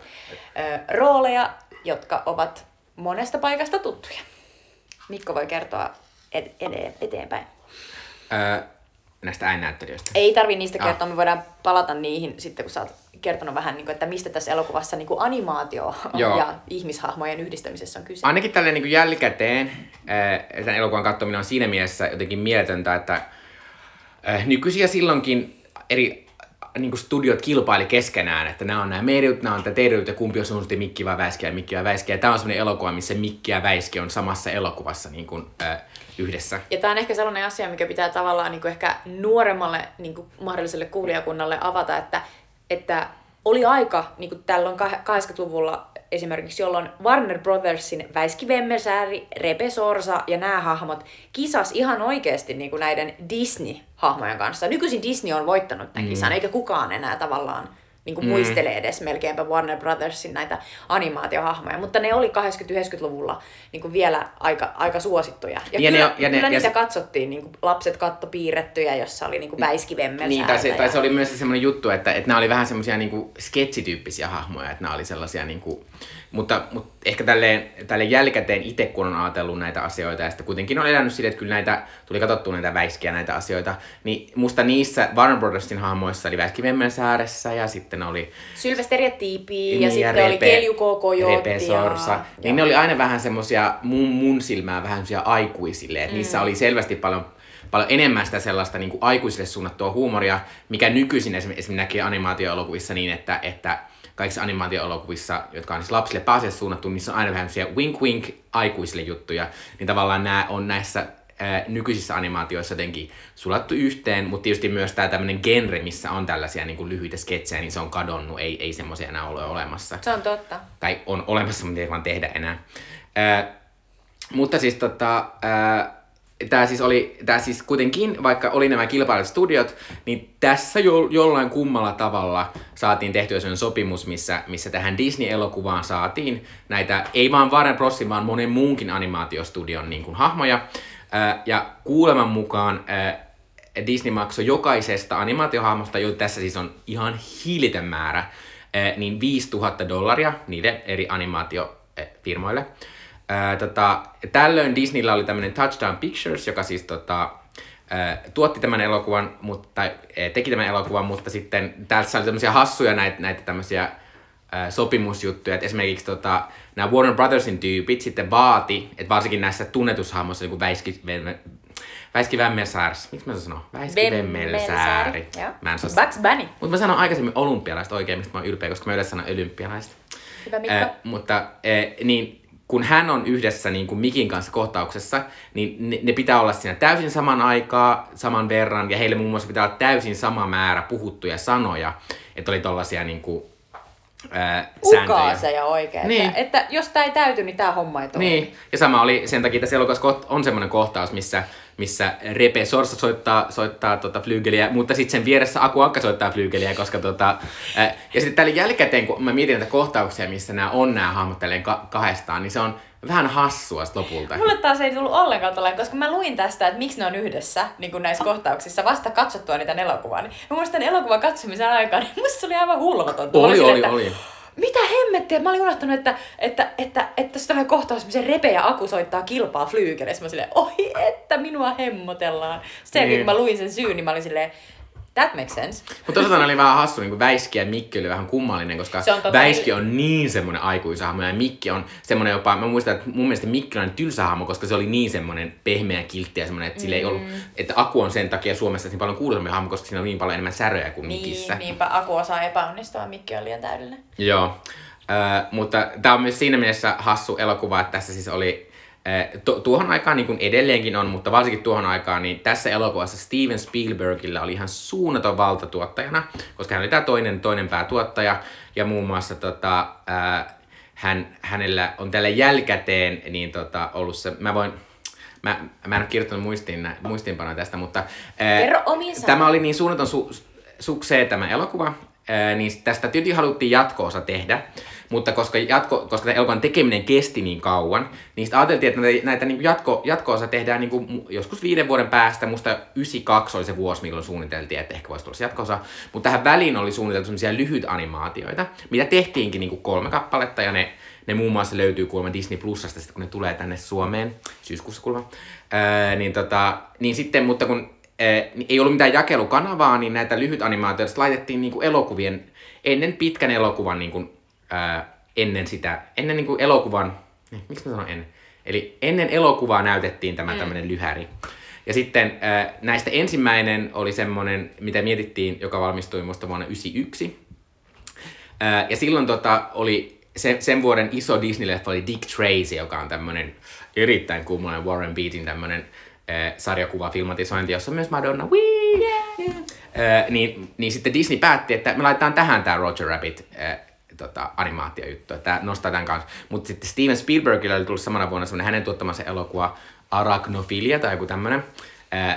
äh, rooleja, jotka ovat monesta paikasta tuttuja. Mikko voi kertoa ed- ed- eteenpäin. Öö, näistä ääninäyttelijöistä. Ei tarvi niistä Ah. kertoa, me voidaan palata niihin sitten, kun sä oot kertonut vähän, niin kuin, että mistä tässä elokuvassa niin kuin animaatio Joo. ja ihmishahmojen yhdistämisessä on kyse. Ainakin tälleen niin jälkikäteen äh, tämän elokuvan katsominen on siinä mielessä jotenkin mieletöntä, että nykyisin ja silloinkin eri niin kuin studiot kilpaili keskenään, että nämä on nämä meidän, nämä on teidän ja kumpi on sunnusti Mikki vai Väiski ja Mikki vai Väiski. Ja tämä on sellainen elokuva, missä Mikki ja Väiski on samassa elokuvassa niin kuin, äh, yhdessä. Ja tämä on ehkä sellainen asia, mikä pitää tavallaan niin kuin ehkä nuoremmalle niin kuin mahdolliselle kuulijakunnalle avata, että, että oli aika, niin kuin tällöin kah- 80-luvulla esimerkiksi, jolloin Warner Brothersin Väiski Vemmelsääri, Repe Sorsa ja nämä hahmot kisas ihan oikeasti niin kuin näiden Disney-hahmojen kanssa. Nykyisin Disney on voittanut tämän kisan, eikä kukaan enää tavallaan niin kuin muistelee edes melkeinpä Warner Brothersin näitä animaatiohahmoja, mutta ne oli 80-90-luvulla niin kuin vielä aika, aika suosittuja. Ja, Ja ne kyllä, on- ja ne- kyllä ja niitä se- katsottiin, niin kuin lapset katto piirrettyjä, jossa oli niin kuin Väiski Niin, tai se, tai se oli myös semmoinen juttu, että, että nämä oli vähän semmoisia niinku sketsityyppisiä hahmoja, että nämä oli sellaisia niinku, mutta, mutta ehkä tälleen, tälleen jälkikäteen itse kun on ajatellut näitä asioita ja sitten kuitenkin on elänyt sille, että kyllä näitä, tuli katsottua näitä väiskiä näitä asioita, niin musta niissä Warner Brothersin hahmoissa oli Väiski Vemmensääressä ja sitten oli Sylvester ja Tiipi ja niin, sitten oli Kelju. Repe Sorsa. Ja, Niin ne oli aina vähän semmosia, mun, mun silmään vähän semmosia aikuisille. Et mm. Niissä oli selvästi paljon, paljon enemmän sitä sellaista niin kuin aikuisille suunnattua huumoria, mikä nykyisin esimerkiksi näkee animaatioelokuvissa niin, että, että kaikissa animaatioelokuvissa, jotka on siis lapsille pääasiassa suunnattu, niissä on aina vähän wink wink aikuisille juttuja. Niin tavallaan nämä on näissä ää, nykyisissä animaatioissa jotenkin sulattu yhteen, mutta tietysti myös tämä tämmöinen genre, missä on tällaisia niin kuin lyhyitä sketsejä, niin se on kadonnut, ei, ei semmoisia enää ole olemassa Se on totta. tai on olemassa, mutta ei vaan tehdä enää. Ää, mutta siis tota, tämä siis oli, tää siis kuitenkin, vaikka oli nämä kilpailut studiot, niin tässä jo, jollain kummalla tavalla saatiin tehtyä sellainen sopimus, missä, missä tähän Disney-elokuvaan saatiin näitä, ei vaan Warner Brosin, vaan monen muunkin animaatiostudion niin kuin, hahmoja. Ää, ja kuuleman mukaan ää, Disney maksoi jokaisesta animaatiohahmosta, joita tässä siis on ihan hiilitön määrä, niin 5000 dollaria niille eri animaatiofirmoille. Eh, Tota, tällöin Disneyllä oli tämmöinen Touchdown Pictures, joka siis tota, eh, tuotti tämän elokuvan, mutta, tai eh, teki tämän elokuvan, mutta sitten tässä oli tämmöisiä hassuja näitä, näitä tämmöisiä ää, sopimusjuttuja, että esimerkiksi tota, nämä Warner Brothersin tyypit sitten vaati, että varsinkin näissä tunnetushahmoissa, niin kuin Väiski, Väiski Vemmelsäärs, miksi mä sanon? Väiski Vemmelsääri. Mä en saa Bugs Bunny. mutta mä sanon aikaisemmin olympialaiset oikein, mistä mä oon ylpeä, koska mä yleensä sanon olympialaiset. Hyvä Mikko. Ää, mutta ää, niin, kun hän on yhdessä niin kuin Mikin kanssa kohtauksessa, niin ne, ne pitää olla siinä täysin saman aikaa, saman verran, ja heille muun muassa pitää olla täysin sama määrä puhuttuja sanoja, että oli tollasia niin kuin, ää, sääntöjä. Ukaaseja oikein. Niin. Että, että jos tää ei täyty, niin tää homma ei toimi. Niin, ja sama oli sen takia tässä elokuvassa on semmoinen kohtaus, missä, missä Repe Sorsa soittaa, soittaa tota flyygeliä, mutta sitten sen vieressä Aku Ankka soittaa flyygeliä, koska tota, ää, ja sitten tällä jälkikäteen, kun mä mietin näitä kohtauksia, missä nämä on nämä hahmot ka- kahdestaan, niin se on vähän hassua sit lopulta. Mulle taas ei tullut ollenkaan tällainen, koska mä luin tästä, että miksi ne on yhdessä niin kuin näissä kohtauksissa vasta katsottua niitä elokuvaa. Niin mä muistan elokuvan katsomisen aikaan, niin musta se oli aivan hulvatonta. Mä Oli, oli, että, oli. Mitä hemmettiä? Mä olin unohtanut, että, että, että, että se tämmöinen kohtaus, missä Repe ja Aku soittaa kilpaa flyykeleissä. Mä silleen, oi, että minua hemmotellaan. Sen, Niin. kun mä luin sen syyn, niin mä olin silleen, That makes sense. Mutta toisaalta oli vähän hassu, niin kuin Väiski ja Mikki oli vähän kummallinen, koska Se on tota- Väiski on niin semmoinen aikuishahmo ja Mikki on semmoinen jopa, mä muistan, että mun mielestä Mikki on tylsä hahmo, koska se oli niin semmoinen pehmeä kiltti ja semmoinen, että sillä ei ollut, Mm. että Aku on sen takia Suomessa niin paljon kuuluisempi hahmo, koska siinä on niin paljon enemmän säröjä kuin Mikissä. Niin, niinpä Aku osaa epäonnistua, Mikki on liian täydellinen. Joo, äh, mutta tämä on myös siinä mielessä hassu elokuva, että tässä siis oli tuohon aikaan, niin kuin edelleenkin on, mutta varsinkin tuohon aikaan, niin tässä elokuvassa Steven Spielbergillä oli ihan suunnaton valta tuottajana, koska hän oli tämä toinen, toinen päätuottaja, ja muun muassa tota, äh, hän, hänellä on tällä jälkäteen niin tota, ollut se, mä voin, Mä, mä en ole kirjoittanut muistiin, muistiinpanoja tästä, mutta... ää, Kerro omin sanoin. Tämä oli niin suunnaton su- suksee tämä elokuva, ää, niin tästä tietysti haluttiin jatko-osa tehdä, mutta koska, jatko, koska tämän elokuvan tekeminen kesti niin kauan, niin sitten ajateltiin, että näitä, näitä niin jatko, jatko-osa tehdään niin kuin joskus viiden vuoden päästä. Musta 92 oli se vuosi, milloin suunniteltiin, että ehkä voisi tulla jatko-osa. Mutta tähän väliin oli suunniteltu sellaisia lyhyt animaatioita, mitä tehtiinkin niin kuin kolme kappaletta, ja ne, ne muun muassa löytyy kuulemma Disney Plusasta, kun ne tulee tänne Suomeen, syyskuussa kuulemma. Ää, niin, tota, niin sitten, mutta kun ei ollut mitään jakelukanavaa, niin näitä lyhyt animaatioita laitettiin niin kuin elokuvien, ennen pitkän elokuvan, niin kuin, ää, ennen sitä, ennen niin kuin elokuvan, niin, miksi mä sanon ennen? Eli ennen elokuvaa näytettiin tämä tämmöinen lyhäri. Ja sitten ää, näistä ensimmäinen oli semmoinen, mitä mietittiin, joka valmistui musta vuonna 1991. Ää, ja silloin tota, oli sen, sen vuoden iso Disney-leffa oli Dick Tracy, joka on tämmöinen erittäin kummallinen Warren Beatin tämmöinen äh, sarjakuva filmatisointi, jossa on myös Madonna. Wee! Yeah. Äh, niin, niin sitten Disney päätti, että me laitetaan tähän tämä Roger Rabbit äh, tota, animaatiojuttu, tää nostaa tämän kanssa. Mutta sitten Steven Spielbergillä oli tullut samana vuonna semmoinen hänen tuottamansa elokuva Arachnofilia tai joku tämmöinen.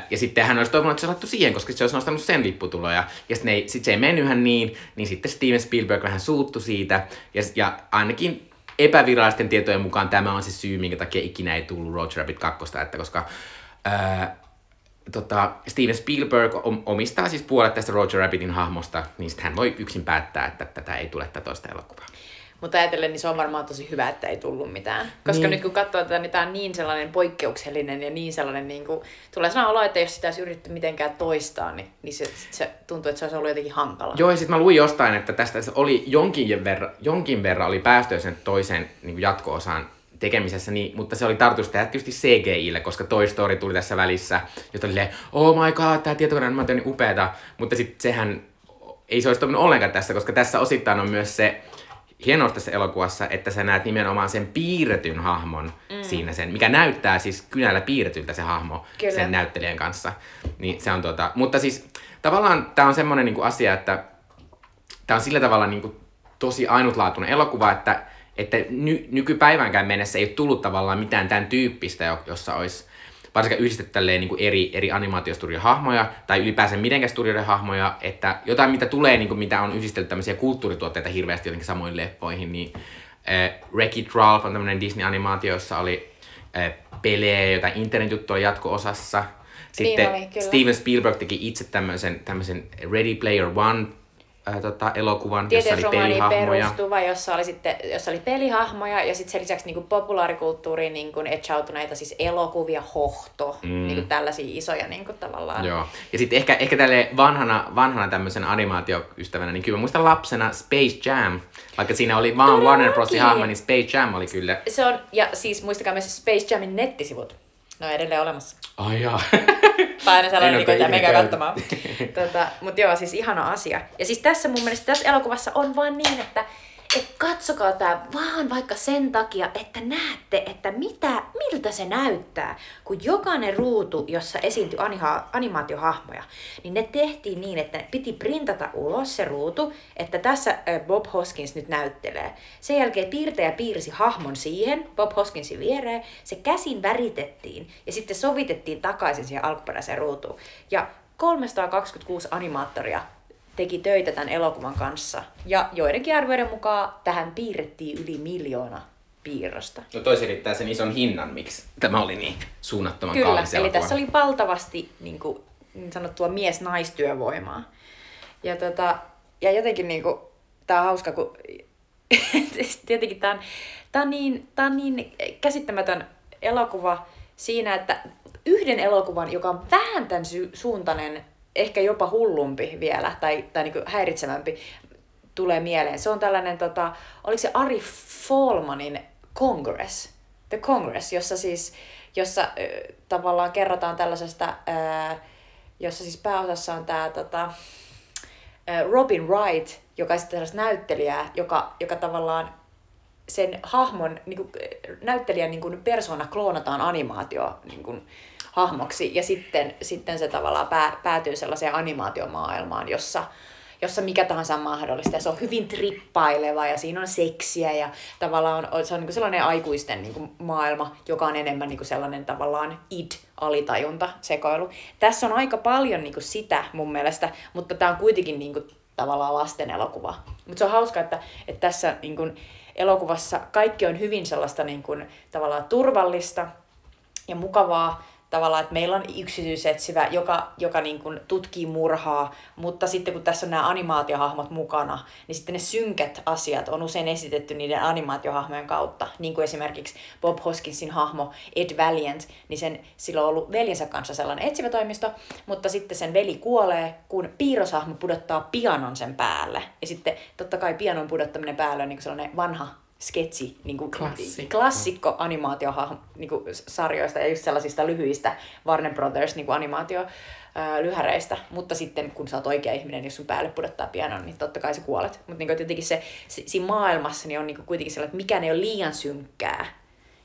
Ja sitten hän olisi toivonut, että se olisi siihen, koska se olisi nostanut sen lipputuloja. Ja sitten ei, sit se ei mennythän niin, niin sitten Steven Spielberg vähän suuttu siitä. Ja, ja ainakin epävirallisten tietojen mukaan tämä on se syy, minkä takia ikinä ei tullut Roger Rabbit 2, että koska ää, tota, Steven Spielberg om- omistaa siis puolet tästä Roger Rabbitin hahmosta, niin sitten hän voi yksin päättää, että tätä ei tule tätä toista elokuvaa. Mutta ajatellen, niin se on varmaan tosi hyvä, että ei tullut mitään. Koska Niin. nyt kun katsoo tätä, niin tämä on niin sellainen poikkeuksellinen ja niin sellainen, niin kuin, tulee sellainen olo, että jos sitä olisi yritetty mitenkään toistaa, niin, niin se, se tuntuu, että se olisi ollut jotenkin hankala. Joo, ja sitten mä luin jostain, että tästä oli jonkin verran, jonkin verran oli päästy sen toisen niin jatko-osan tekemisessä, niin, mutta se oli tarkoitus tehdä tietysti CGIlle, koska Toy Story tuli tässä välissä, josta oli oh my god, tämä tietokoneen on niin upeata, mutta sitten sehän ei se olisi toiminut ollenkaan tässä, koska tässä osittain on myös se hienous tässä elokuvassa, että sä näet nimenomaan sen piirretyn hahmon mm. siinä sen, mikä näyttää siis kynällä piirretyltä se hahmo Kyllä. sen näyttelijän kanssa. Niin se on tota, mutta siis tavallaan tämä on semmoinen niinku asia, että tämä on sillä tavalla niinku tosi ainutlaatuinen elokuva, että, että ny, nykypäiväänkään mennessä ei ole tullut tavallaan mitään tämän tyyppistä, jo- jossa olisi varsinkaan yhdistetty niin eri, eri animaatiostudion hahmoja, tai ylipäänsä mitenkään studioiden hahmoja, että jotain, mitä tulee, niin kuin, mitä on yhdistelty tämmöisiä kulttuurituotteita hirveästi jotenkin samoin leffoihin, niin äh, Wreck-It Ralph on tämmöinen Disney-animaatio, jossa oli äh, pelejä, jotain internetjuttuja jatko-osassa. Sitten oli, kyllä. Steven Spielberg teki itse tämmöisen, tämmöisen Ready Player One äh, tota, elokuvan, jossa oli pelihahmoja. perustuva, jossa oli, sitten, jossa oli pelihahmoja ja sitten sen lisäksi niin populaarikulttuuriin niin kuin etchautuneita siis elokuvia, hohto, mm. niin kuin tällaisia isoja niin kuin tavallaan. Joo. Ja sitten ehkä, ehkä tälle vanhana, vanhana tämmöisen animaatioystävänä, niin kyllä mä muistan lapsena Space Jam. Vaikka siinä oli vaan Todellakin. Warner Bros. hahmo, niin Space Jam oli kyllä... Se on, ja siis muistakaa myös Space Jamin nettisivut. Ne on edelleen olemassa. Ai jaa. Tai aina En sellainen, niin kuin, että menkää katsomaan. tota, Mutta joo, siis ihana asia. Ja siis tässä mun mielestä tässä elokuvassa on vaan niin, että et katsokaa tää vaan vaikka sen takia, että näette, että mitä, miltä se näyttää. Kun jokainen ruutu, jossa esiintyi animaa- animaatiohahmoja, niin ne tehtiin niin, että ne piti printata ulos se ruutu, että tässä Bob Hoskins nyt näyttelee. Sen jälkeen piirtäjä piirsi hahmon siihen, Bob Hoskinsin viereen, se käsin väritettiin ja sitten sovitettiin takaisin siihen alkuperäiseen ruutuun. Ja 326 animaattoria teki töitä tämän elokuvan kanssa. Ja joidenkin arvioiden mukaan tähän piirrettiin yli miljoona piirrosta. No toi selittää sen ison hinnan, miksi tämä oli niin suunnattoman Kyllä, kallis eli elokuva. tässä oli valtavasti niin, kuin, niin sanottua mies-naistyövoimaa. Ja, tota, ja jotenkin niin kuin, tää on hauska, kun [laughs] tietenkin tää on, tää, on niin, tää on niin käsittämätön elokuva siinä, että yhden elokuvan, joka on vähän tämän suuntainen ehkä jopa hullumpi vielä, tai, tai niin häiritsevämpi, tulee mieleen. Se on tällainen, tota, oliko se Ari Folmanin Congress, The Congress, jossa siis, jossa äh, tavallaan kerrotaan tällaisesta, äh, jossa siis pääosassa on tämä tota, äh, Robin Wright, joka on tällaista näyttelijää, joka, joka tavallaan sen hahmon, niin kuin, näyttelijän niin kuin persona kloonataan animaatio niin kuin, hahmoksi ja sitten, sitten se tavallaan pää, päätyy sellaiseen animaatiomaailmaan, jossa, jossa mikä tahansa on mahdollista. Ja se on hyvin trippaileva ja siinä on seksiä ja tavallaan on, se on niin sellainen aikuisten niin kuin maailma, joka on enemmän niin kuin sellainen tavallaan id-alitajunta sekoilu. Tässä on aika paljon niin kuin sitä mun mielestä, mutta tämä on kuitenkin niin kuin, tavallaan lasten elokuva. Mutta se on hauska, että, että tässä niin kuin, elokuvassa kaikki on hyvin sellaista niin kuin, tavallaan turvallista ja mukavaa, tavallaan, että meillä on yksityisetsivä, joka, joka niin kuin tutkii murhaa, mutta sitten kun tässä on nämä animaatiohahmot mukana, niin sitten ne synkät asiat on usein esitetty niiden animaatiohahmojen kautta. Niin kuin esimerkiksi Bob Hoskinsin hahmo Ed Valiant, niin sen, sillä on ollut veljensä kanssa sellainen etsivä toimisto, mutta sitten sen veli kuolee, kun piirroshahmo pudottaa pianon sen päälle. Ja sitten totta kai pianon pudottaminen päälle on niin sellainen vanha sketsi, niin kuin Klassikko. klassikko animaatiohahmo niin kuin sarjoista ja just sellaisista lyhyistä Warner Brothers niin kuin animaatio lyhäreistä, mutta sitten kun sä oot oikea ihminen, jos sun päälle pudottaa pianon, niin totta kai sä kuolet. Mutta niin jotenkin se, se, siinä maailmassa niin on niin kuitenkin sellainen, että mikään ei ole liian synkkää.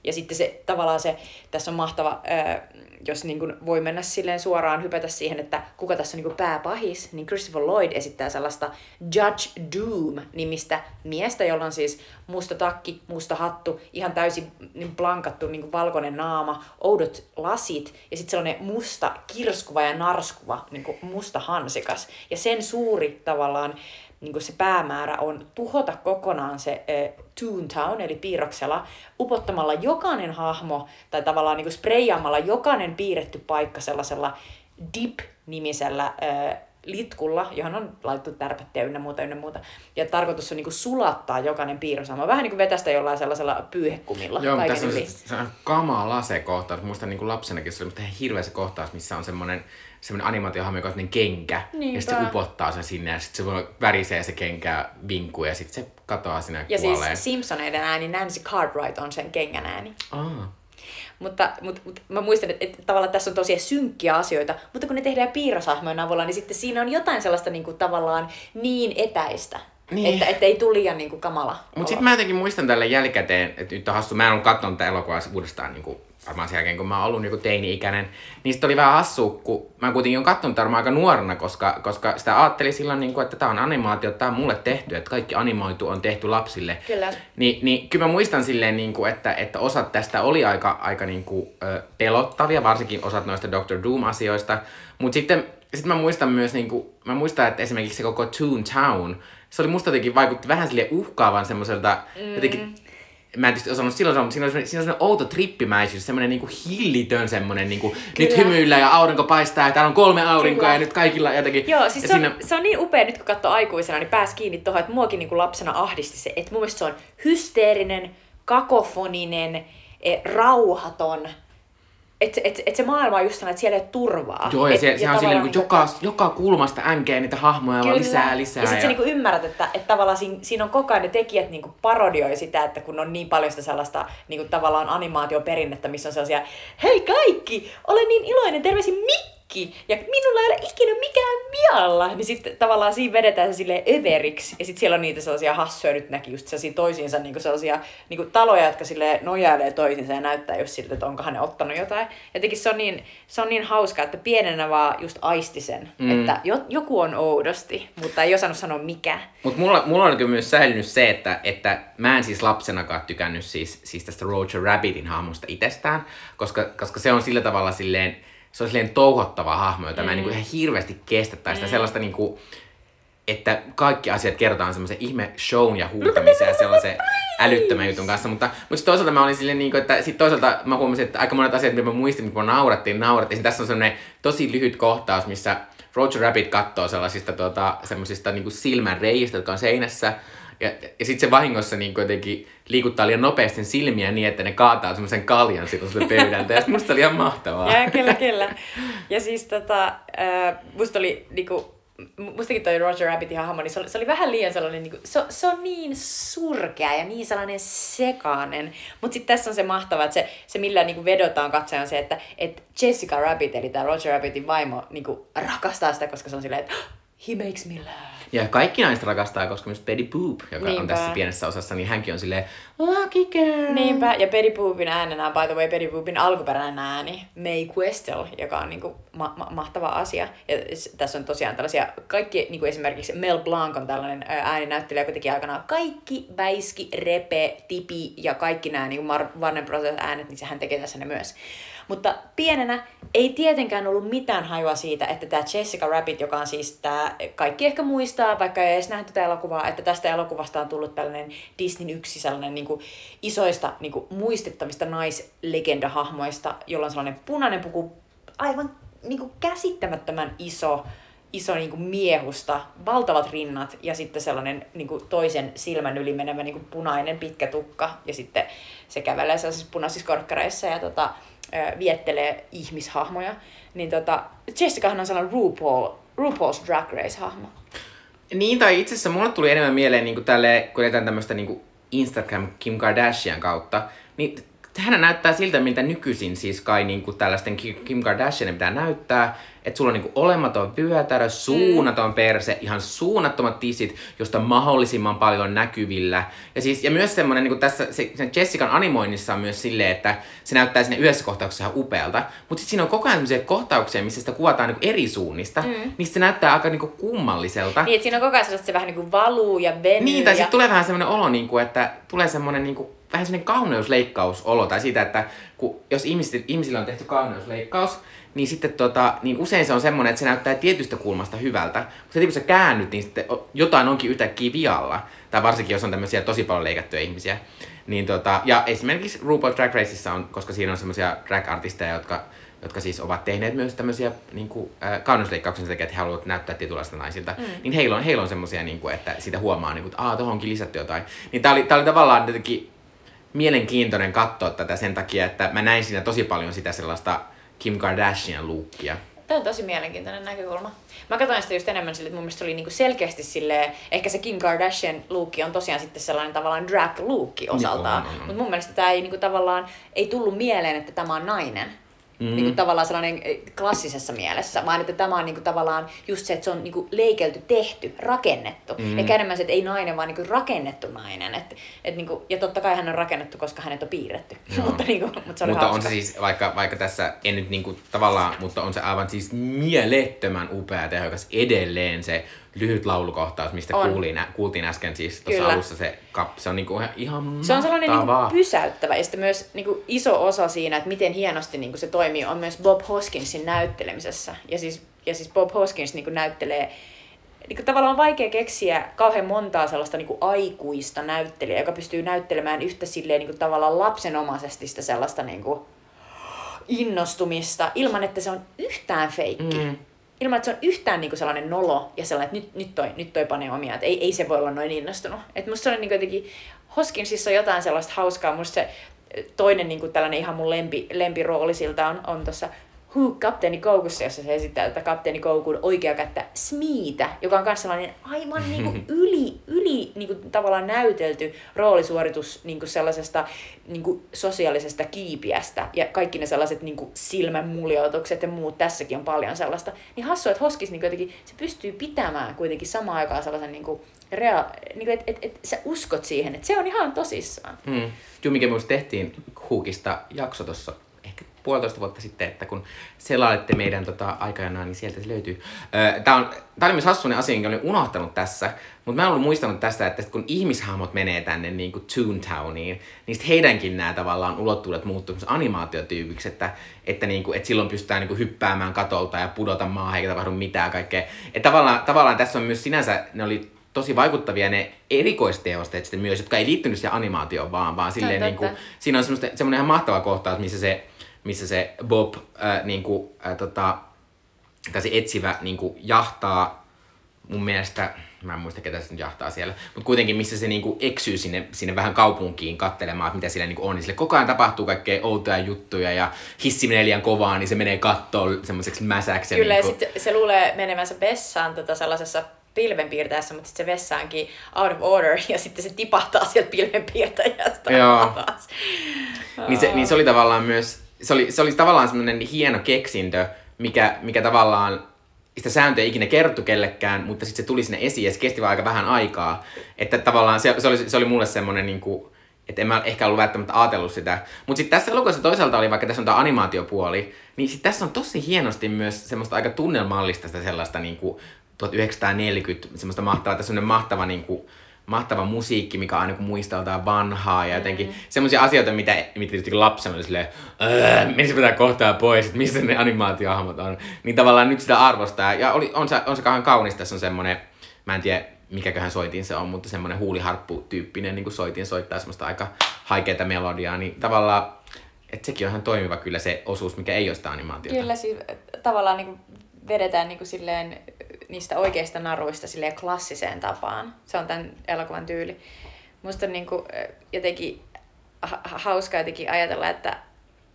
Ja sitten se tavallaan se, tässä on mahtava, ää, jos niin kuin voi mennä silleen suoraan hypätä siihen, että kuka tässä on niin kuin pääpahis, niin Christopher Lloyd esittää sellaista Judge Doom-nimistä miestä, jolla on siis musta takki, musta hattu, ihan täysin niin blankattu niin kuin valkoinen naama, oudot lasit ja sitten sellainen musta kirskuva ja narskuva niin kuin musta hansikas. Ja sen suuri tavallaan niin se päämäärä on tuhota kokonaan se äh, Toontown, eli piirroksella, upottamalla jokainen hahmo, tai tavallaan niin kuin spreijaamalla jokainen piirretty paikka sellaisella Dip-nimisellä äh, litkulla, johon on laitettu tärpättiä ynnä muuta, ynnä muuta. Ja tarkoitus on niin kuin sulattaa jokainen piirrosahmo. Vähän niin kuin vetästä jollain sellaisella pyyhekumilla Joo, tässä on, se, se on kamala se kohtaus. Muistan niin kuin lapsenakin se oli ihan hirveä se kohtaus, missä on semmoinen semmoinen animaatiohahmo, joka on semmoinen kenkä. Niinpä. Ja sitten se upottaa sen sinne ja sitten se voi värisee se kenkä vinkuu ja sitten se katoaa sinne ja, Ja kuolee. siis Simpsoneiden ääni, Nancy Cartwright on sen kengän ääni. Aa. Mutta, mutta, mutta mä muistan, että, että tavallaan tässä on tosiaan synkkiä asioita, mutta kun ne tehdään piirrosahmojen avulla, niin sitten siinä on jotain sellaista niin kuin, tavallaan niin etäistä, Niin. että, että ei tule liian niin kuin, kamala. Mutta sitten mä jotenkin muistan tälle jälkikäteen, että nyt on hassu, mä en ole katsonut tätä elokuvaa uudestaan niin kuin, varmaan sen jälkeen, kun mä oon ollut niin teini-ikäinen, niin sitten oli vähän hassu, kun mä kuitenkin on katsonut varmaan aika nuorena, koska, koska sitä ajattelin silloin, niin kuin, että tämä on animaatio, tämä on mulle tehty, että kaikki animoitu on tehty lapsille. Kyllä. Niin, niin kyllä mä muistan silleen, niin kuin, että, että osat tästä oli aika, aika niin kuin, ö, pelottavia, varsinkin osat noista Doctor Doom-asioista. Mutta sitten sit mä muistan myös, niin kuin, mä muistan, että esimerkiksi se koko Toontown, se oli musta jotenkin vaikutti vähän sille uhkaavan semmoiselta, mm. jotenkin, mä en tietysti osannut silloin sanoa, mutta siinä on semmoinen, siinä on semmoinen outo trippimäisyys, semmoinen niinku hillitön semmoinen, niinku, nyt Kyllä. hymyillä ja aurinko paistaa ja täällä on kolme aurinkoa Kyllä. ja nyt kaikilla jotenkin. Joo, siis se, on, se on niin upea nyt kun katsoo aikuisena, niin pääsi kiinni tuohon, että muakin niin kuin lapsena ahdisti se, että mun mielestä se on hysteerinen, kakofoninen, eh, rauhaton, että et, et se maailma on just sellainen, että siellä ei ole turvaa. Joo, ja Et- se, se on silleen, niin kuin joka, joka kulmasta änkee niitä hahmoja vaan lisää, lisää. Ja sitten sä niinku ymmärrät, että, että tavallaan siinä, siinä on koko ajan ne tekijät niinku parodioi sitä, että kun on niin paljon sitä sellaista niinku tavallaan animaatioperinnettä, missä on sellaisia, hei kaikki, olen niin iloinen, terveisin Mikki! Ja minulla ei ole ikinä mikään vialla. Niin sitten tavallaan siinä vedetään se silleen överiksi. Ja sitten siellä on niitä sellaisia hassuja, nyt näki just sellaisia toisiinsa niinku sellaisia niinku taloja, jotka sille nojailee toisiinsa ja näyttää just siltä, että onkohan ne ottanut jotain. Jotenkin se on niin, se on niin hauskaa, että pienenä vaan just aisti sen, mm. että jo, joku on oudosti, mutta ei osannut sanoa mikä. Mutta mulla, mulla on kyllä myös säilynyt se, että, että mä en siis lapsenakaan tykännyt siis, siis tästä Roger Rabbitin hahmosta itsestään, koska, koska se on sillä tavalla silleen, se on silleen touhottava hahmo, jota mm. mä en niin ihan hirveästi kestä, tai sitä sellaista niin kuin, että kaikki asiat kerrotaan semmoisen ihme shown ja huutamisen ja sellaisen älyttömän jutun kanssa. Mutta, mutta sit toisaalta mä olin silleen, niin kuin, että sit toisaalta mä huomasin, että aika monet asiat, mitä mä muistin, mitä mä naurattiin, naurattiin. Tässä on semmoinen tosi lyhyt kohtaus, missä Roger Rabbit katsoo sellaisista tuota, semmoisista niin silmänreijistä, jotka on seinässä. Ja, ja sitten se vahingossa niin jotenkin liikuttaa liian nopeasti silmiä niin, että ne kaataa semmoisen kaljan sille pöydältä. Ja musta oli ihan mahtavaa. Ja, kyllä, kyllä. Ja siis tota, äh, musta oli niinku, mustakin toi Roger Rabbitin hahmo, niin se oli, se oli vähän liian sellainen, niin kuin, se, se on niin surkea ja niin sellainen sekainen. Mutta sitten tässä on se mahtava, että se, se millä niin vedotaan katsoja on se, että, että Jessica Rabbit, eli tämä Roger Rabbitin vaimo, niin rakastaa sitä, koska se on silleen, että he makes me laugh. Ja kaikki naiset rakastaa, koska myös Betty Boop, joka Niinpä. on tässä pienessä osassa, niin hänkin on silleen lucky girl. Niinpä, ja Betty Boopin äänenä, by the way, Betty Boopin alkuperäinen ääni, May Questel, joka on niinku ma- ma- mahtava asia. Ja tässä on tosiaan tällaisia, kaikki, niinku esimerkiksi Mel Blanc on tällainen ääninäyttelijä, joka teki aikanaan kaikki Väiski, Repe, Tipi ja kaikki nämä niinku Warner Bros. äänet, niin hän tekee tässä ne myös. Mutta pienenä ei tietenkään ollut mitään hajua siitä, että tämä Jessica Rabbit, joka on siis tämä, kaikki ehkä muistaa, vaikka ei edes nähty tätä elokuvaa, että tästä elokuvasta on tullut tällainen Disney yksi sellainen niin kuin, isoista niin kuin, muistettavista naislegendahahmoista, jolla on sellainen punainen puku, aivan niin kuin, käsittämättömän iso, iso niin kuin miehusta, valtavat rinnat ja sitten sellainen niin kuin toisen silmän yli menevä niin kuin punainen pitkä tukka ja sitten se kävelee sellaisissa punaisissa korkkareissa ja tota, viettelee ihmishahmoja, niin tota, Jessicahan on sellainen RuPaul, RuPaul's Drag Race-hahmo. Niin, tai itse asiassa mulle tuli enemmän mieleen niin kuin tälle, kun edetään tämmöistä niin Instagram Kim Kardashian kautta, niin hän näyttää siltä, miltä nykyisin siis kai niin kuin tällaisten Kim Kardashianin pitää näyttää että sulla on niinku olematon vyötärö, suunnaton mm. perse, ihan suunnattomat tissit, josta mahdollisimman paljon näkyvillä. Ja, siis, ja myös semmoinen, niinku tässä se, sen Jessican animoinnissa on myös silleen, että se näyttää sinne yhdessä kohtauksessa ihan upealta, mutta sitten siinä on koko ajan sellaisia kohtauksia, missä sitä kuvataan niinku eri suunnista, mm. niin se näyttää aika niinku kummalliselta. Niin, että siinä on koko ajan se vähän niinku valuu ja venyy. Niin, tai ja... sitten tulee vähän semmoinen olo, niinku, että tulee semmoinen niinku, vähän semmoinen kauneusleikkausolo, tai siitä, että kun, jos ihmiset, ihmisillä on tehty kauneusleikkaus, niin sitten tota, niin usein se on semmoinen, että se näyttää tietystä kulmasta hyvältä, mutta kun sä käännyt, niin sitten jotain onkin yhtäkkiä vialla. Tai varsinkin, jos on tämmöisiä tosi paljon leikattuja ihmisiä. Niin tota, ja esimerkiksi RuPaul Drag Raceissa on, koska siinä on semmoisia drag-artisteja, jotka, jotka siis ovat tehneet myös tämmöisiä niin kuin, äh, kauneusleikkauksen takia, että he haluavat näyttää tietynlaista naisilta. Mm. Niin heillä on, heillä on semmoisia, niin kuin, että siitä huomaa, niin kuin, että aah, onkin lisätty jotain. Niin tää oli, tää oli tavallaan jotenkin mielenkiintoinen katsoa tätä sen takia, että mä näin siinä tosi paljon sitä sellaista Kim Kardashian lookia. Tämä on tosi mielenkiintoinen näkökulma. Mä katsoin sitä just enemmän sille, että mun mielestä se oli niinku selkeästi sille, ehkä se Kim Kardashian luukki on tosiaan sitten sellainen tavallaan drag luukki osaltaan. Mutta mun mielestä tämä ei niinku tavallaan, ei tullut mieleen, että tämä on nainen mm. niin kuin tavallaan sellainen eh, klassisessa mielessä, vaan että tämä on niin kuin tavallaan just se, että se on niin kuin leikelty, tehty, rakennettu. Mm. Eikä enemmän se, että ei nainen, vaan niin kuin rakennettu nainen. Et, et niin kuin, ja totta kai hän on rakennettu, koska hänet on piirretty. [laughs] mutta, niin kuin, mutta, se mutta hauska. on se siis, vaikka, vaikka tässä en nyt niin kuin, tavallaan, mutta on se aivan siis mielettömän upea ja tehokas edelleen se lyhyt laulukohtaus, mistä kuulin, kuultiin äsken siis tuossa alussa se kap, se on niinku ihan. Se on sellainen niinku pysäyttävä ja sitten myös niinku iso osa siinä, että miten hienosti niinku se toimii, on myös Bob Hoskinsin näyttelemisessä. Ja siis, ja siis Bob Hoskins niinku näyttelee niin tavallaan on vaikea keksiä kauhean montaa sellaista niin kuin aikuista näyttelijää, joka pystyy näyttelemään yhtä silleen niin kuin tavallaan lapsenomaisesti sitä sellaista niin kuin innostumista ilman, että se on yhtään feikki. Mm ilman, että se on yhtään niinku sellainen nolo ja sellainen, että nyt, nyt, toi, nyt toi panee omia, että ei, ei se voi olla noin innostunut. Että musta se on niinku jotenkin, Hoskinsissa on jotain sellaista hauskaa, musta se toinen niinku tällainen ihan mun lempi, lempirooli siltä on, on tuossa Who Kapteeni Koukussa, jossa se esittää tätä Kapteeni Koukun oikea kättä Smiitä, joka on myös sellainen aivan [laughs] niinku yli, yli niinku tavallaan näytelty roolisuoritus niinku sellaisesta niinku sosiaalisesta kiipiästä ja kaikki ne sellaiset niinku silmänmuljautukset ja muut, tässäkin on paljon sellaista. Niin hassu, että Hoskis niinku jotenkin, se pystyy pitämään kuitenkin samaan aikaan sellaisen niinku rea- niinku, että et, et, sä uskot siihen, että se on ihan tosissaan. Hmm. Jumi tehtiin Huukista jakso tuossa puolitoista vuotta sitten, että kun selailette meidän tota, aikajanaa, niin sieltä se löytyy. Tämä on, tää oli myös hassuinen asia, jonka olin unohtanut tässä, mutta mä en ollut muistanut tästä, että kun ihmishahmot menee tänne niin kuin Toontowniin, niin heidänkin nämä tavallaan ulottuvuudet muuttuu animaatiotyypiksi, että, että, niin kuin, että silloin pystytään niin kuin hyppäämään katolta ja pudota maahan eikä tapahdu mitään kaikkea. Että tavallaan, tavallaan tässä on myös sinänsä, ne oli tosi vaikuttavia ne erikoisteosteet sitten myös, jotka ei liittynyt siihen animaatioon vaan, vaan silleen niin kuin, siinä on semmoinen ihan mahtava kohtaus, missä se missä se Bob, ää, niin kuin, ää, tota, tai se etsivä niin kuin, jahtaa mun mielestä, mä en muista ketä se nyt jahtaa siellä, mutta kuitenkin missä se niinku eksyy sinne, sinne vähän kaupunkiin kattelemaan, että mitä siellä niinku on. Niin sille koko ajan tapahtuu kaikkea outoja juttuja ja hissi menee liian kovaa, niin se menee kattoon semmoiseksi mäsäksi. Kyllä, ja niinku... sitten se luulee menevänsä vessaan tota sellaisessa pilvenpiirtäjässä, mutta sitten se vessaankin out of order [laughs] ja sitten se tipahtaa sieltä pilvenpiirtäjästä Joo. alas. Niin se, niin se oli tavallaan myös, se oli, se oli tavallaan semmoinen hieno keksintö, mikä, mikä tavallaan, sitä sääntöä ei ikinä kerrottu kellekään, mutta sitten se tuli sinne esiin ja se kesti aika vähän aikaa. Että tavallaan se, se, oli, se oli mulle semmoinen niin kuin, että en mä ehkä ollut välttämättä ajatellut sitä. Mutta sitten tässä elokuvassa toisaalta oli, vaikka tässä on tämä animaatiopuoli, niin sit tässä on tosi hienosti myös semmoista aika tunnelmallista sitä sellaista niin kuin 1940, semmoista mahtavaa, tässä on mahtava niin kuin, mahtava musiikki, mikä aina kun muistaa jotain vanhaa ja jotenkin mm. semmoisia asioita, mitä, mitä tietysti lapsena oli silleen, "Öö, menisipä tää kohtaa pois, että missä ne animaatiohahmot on. Niin tavallaan nyt sitä arvostaa. Ja oli, on, se, on se kauhean kaunis, tässä on semmoinen, mä en tiedä mikäköhän soitin se on, mutta semmoinen huuliharppu-tyyppinen niin soitin soittaa semmoista aika haikeita melodiaa, niin tavallaan, että sekin on ihan toimiva kyllä se osuus, mikä ei ole sitä animaatiota. Kyllä, siis tavallaan niin vedetään niin kuin silleen niistä oikeista naruista silleen klassiseen tapaan. Se on tämän elokuvan tyyli. Musta on niin kuin, jotenkin ha- hauskaa jotenkin ajatella, että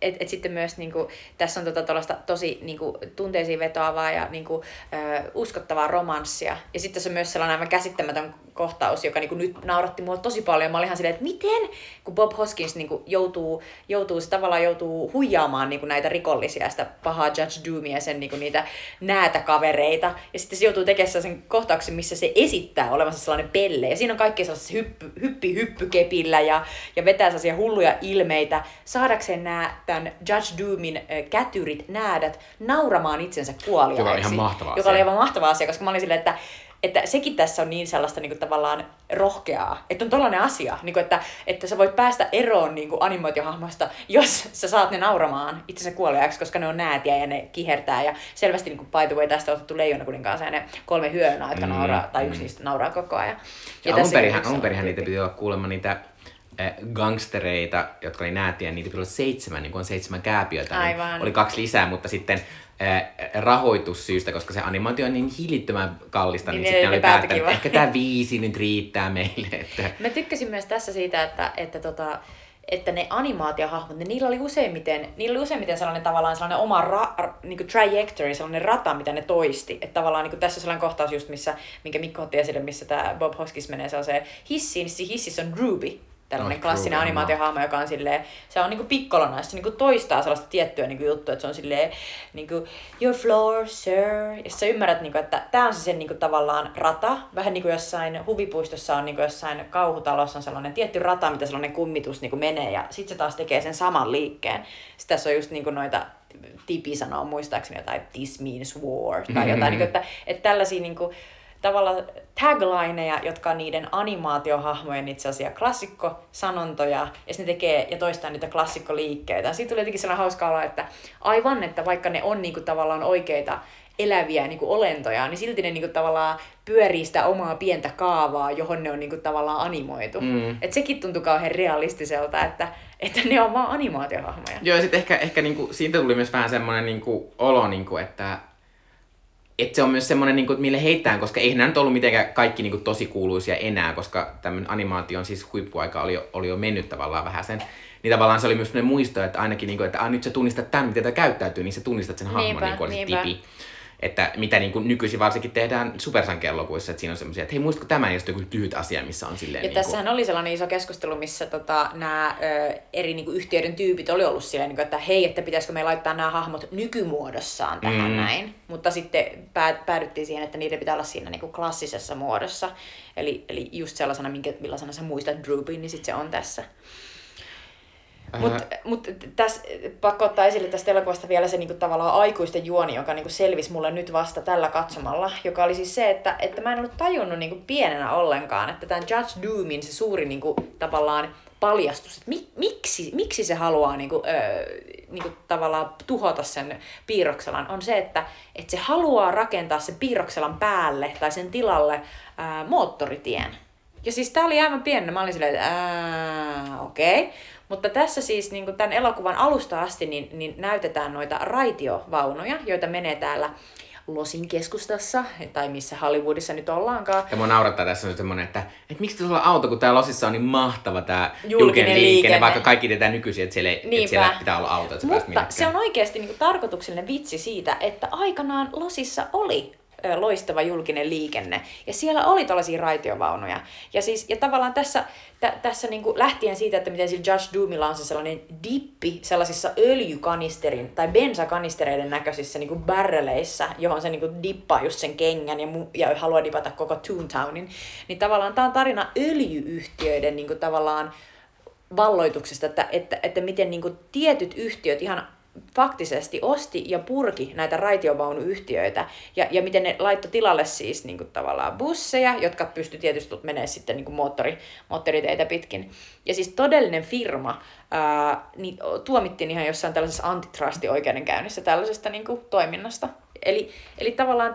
et, et sitten myös niinku, tässä on tota, tosi niinku, tunteisiin vetoavaa ja niinku, ö, uskottavaa romanssia. Ja sitten tässä on myös sellainen aivan käsittämätön kohtaus, joka niinku, nyt nauratti mua tosi paljon. Mä olin ihan silleen, että miten, kun Bob Hoskins niinku, joutuu, joutuu, se tavallaan joutuu huijaamaan niinku, näitä rikollisia, sitä pahaa Judge Doomia sen niinku, niitä näätä kavereita. Ja sitten se joutuu tekemään sen kohtauksen, missä se esittää olevansa sellainen pelle. Ja siinä on kaikki sellaisessa hyppy, hyppi hyppykepillä ja, ja vetää sellaisia hulluja ilmeitä saadakseen nämä tämän Judge Doomin kätyrit, näädät, nauramaan itsensä kuoliaiksi. Joka on ihan mahtava Joka asia. oli aivan mahtava asia, koska mä olin silleen, että että sekin tässä on niin sellaista niin kuin, tavallaan rohkeaa, että on tollainen asia, niin kuin, että, että sä voit päästä eroon niin kuin animaatiohahmoista, jos sä saat ne nauramaan itsensä kuoliaiksi, koska ne on näätiä ja ne kihertää. Ja selvästi niin kuin, by the way, tästä on otettu Leijona kuninkaansa ja ne kolme hyönaa, jotka Mm, nauraa, tai yksi mm. niistä nauraa koko ajan. Ja alun tässäkin perinhän, yksi alun on perinhän niitä piti olla kuulemma niitä gangstereita, jotka oli näätiä, niitä piti olla seitsemän, niin kuin on seitsemän kääpiötä. Niin oli kaksi lisää, mutta sitten äh, rahoitussyystä, koska se animaatio on niin hillittömän kallista, niin, Niin niin sitten ne oli päättänyt, että ehkä tämä viisi nyt riittää meille. [laughs] Että... Mä tykkäsin myös tässä siitä, että, että, tota, että ne animaatiohahmot, ne, niillä oli useimmiten, niillä oli useimmiten sellainen tavallaan sellainen oma ra, ra, niin trajectory, sellainen rata, mitä ne toisti. Että tavallaan niin tässä on sellainen kohtaus just, missä, minkä Mikko otti esille, missä tämä Bob Hoskins menee sellaiseen hissiin, niin hississä on Ruby, tällainen Oh, klassinen Ruby, animaatiohahmo, joka on silleen, se on niinku pikkolona, se niinku toistaa sellaista tiettyä niinku juttua, että se on silleen, niinku, your floor, sir, ja sit sä ymmärrät, niinku, että tämä on se sen niinku, tavallaan rata, vähän niin kuin jossain huvipuistossa on niinku, jossain kauhutalossa on sellainen tietty rata, mitä sellainen kummitus niinku, menee, ja sitten se taas tekee sen saman liikkeen. Sitten tässä on just niinku, noita, Tipi sanoo muistaakseni jotain, this means war, tai jotain, niinku, että, että tällaisia niinku, tavallaan taglineja, jotka on niiden animaatiohahmojen itse asiassa klassikkosanontoja, ja sitten ne tekee ja toistaa niitä klassikkoliikkeitä. Siitä tuli jotenkin sellainen hauska olla, että aivan, että vaikka ne on niinku tavallaan oikeita eläviä niinku olentoja, niin silti ne niinku tavallaan pyörii sitä omaa pientä kaavaa, johon ne on niinku tavallaan animoitu. Mm. Et sekin tuntui kauhean realistiselta, että, että ne on vaan animaatiohahmoja. Joo, ja sitten ehkä, ehkä niinku, siitä tuli myös vähän semmoinen niinku, olo, niinku, että että se on myös semmoinen, niinku, että mille heittään, koska eihän nämä nyt ollut mitenkään kaikki niinku, tosi kuuluisia enää, koska tämmöinen animaation siis huippuaika oli jo, oli jo mennyt tavallaan vähän sen. Niin tavallaan se oli myös semmoinen muisto, että ainakin, niinku, että ah, nyt sä tunnistat tämän, miten tämä käyttäytyy, niin sä tunnistat sen hahmon, Niinpä, niin kuin oli se niinpä. tipi. Että mitä niin kuin nykyisin varsinkin tehdään supersankelokuissa, että siinä on semmoisia, että hei muistatko tämä, ja sitten joku lyhyt asia, missä on silleen Ja niin tässähän oli sellainen iso keskustelu, missä tota, nämä ö, eri niinku, yhtiöiden tyypit oli ollut silleen, niinku, että hei, että pitäisikö me laittaa nämä hahmot nykymuodossaan tähän Mm. näin. Mutta sitten pää, päädyttiin siihen, että niiden pitää olla siinä niinku, klassisessa muodossa. Eli, eli just sellaisena, minkä, millaisena sä muistat Droopin, niin sitten se on tässä. Mutta mut tässä pakko ottaa esille tästä elokuvasta vielä se niinku, tavallaan aikuisten juoni, joka niinku, selvisi mulle nyt vasta tällä katsomalla, joka oli siis se, että, että mä en ollut tajunnut niinku, pienenä ollenkaan, että tämän Judge Doomin se suuri niinku, tavallaan paljastus, että mi, miksi, miksi se haluaa niinku, öö, niinku, tavallaan tuhota sen piirrokselan, on se, että, että se haluaa rakentaa sen piirrokselan päälle tai sen tilalle ää, moottoritien. Ja siis tää oli aivan pienenä. Mä olin silleen, että okei. Okay. Mutta tässä siis niin tämän elokuvan alusta asti niin, niin näytetään noita raitiovaunuja, joita menee täällä Losin keskustassa, tai missä Hollywoodissa nyt ollaankaan. Ja mua naurattaa tässä on semmonen, että, että miksi tuolla auto, kun täällä Losissa on niin mahtava tää julkinen, Julkinen liikenne, liikenne. vaikka kaikki tietää nykyisin, että siellä, että siellä pitää olla auto, että Mutta se on oikeasti niinku tarkoituksellinen vitsi siitä, että aikanaan Losissa oli loistava julkinen liikenne. Ja siellä oli tällaisia raitiovaunuja. Ja, siis, ja tavallaan tässä, tä, tässä niinku lähtien siitä, että miten sillä Judge Doomilla on se sellainen dippi sellaisissa öljykanisterin tai bensakanistereiden näköisissä niinku barreleissa, johon se niinku dippaa just sen kengän ja, mu- ja haluaa dipata koko Toontownin. Niin tavallaan tämä on tarina öljyyhtiöiden niinku tavallaan valloituksesta, että, että, että miten niin kuin tietyt yhtiöt ihan faktisesti osti ja purki näitä raitiovaunuyhtiöitä ja, ja miten ne laittoi tilalle siis niin kuin tavallaan busseja, jotka pystyi tietysti menemään sitten niin kuin moottori, moottoriteitä pitkin. Ja siis todellinen firma ää, niin tuomittiin ihan jossain tällaisessa antitrust-oikeudenkäynnissä tällaisesta niin kuin toiminnasta. Eli, eli tavallaan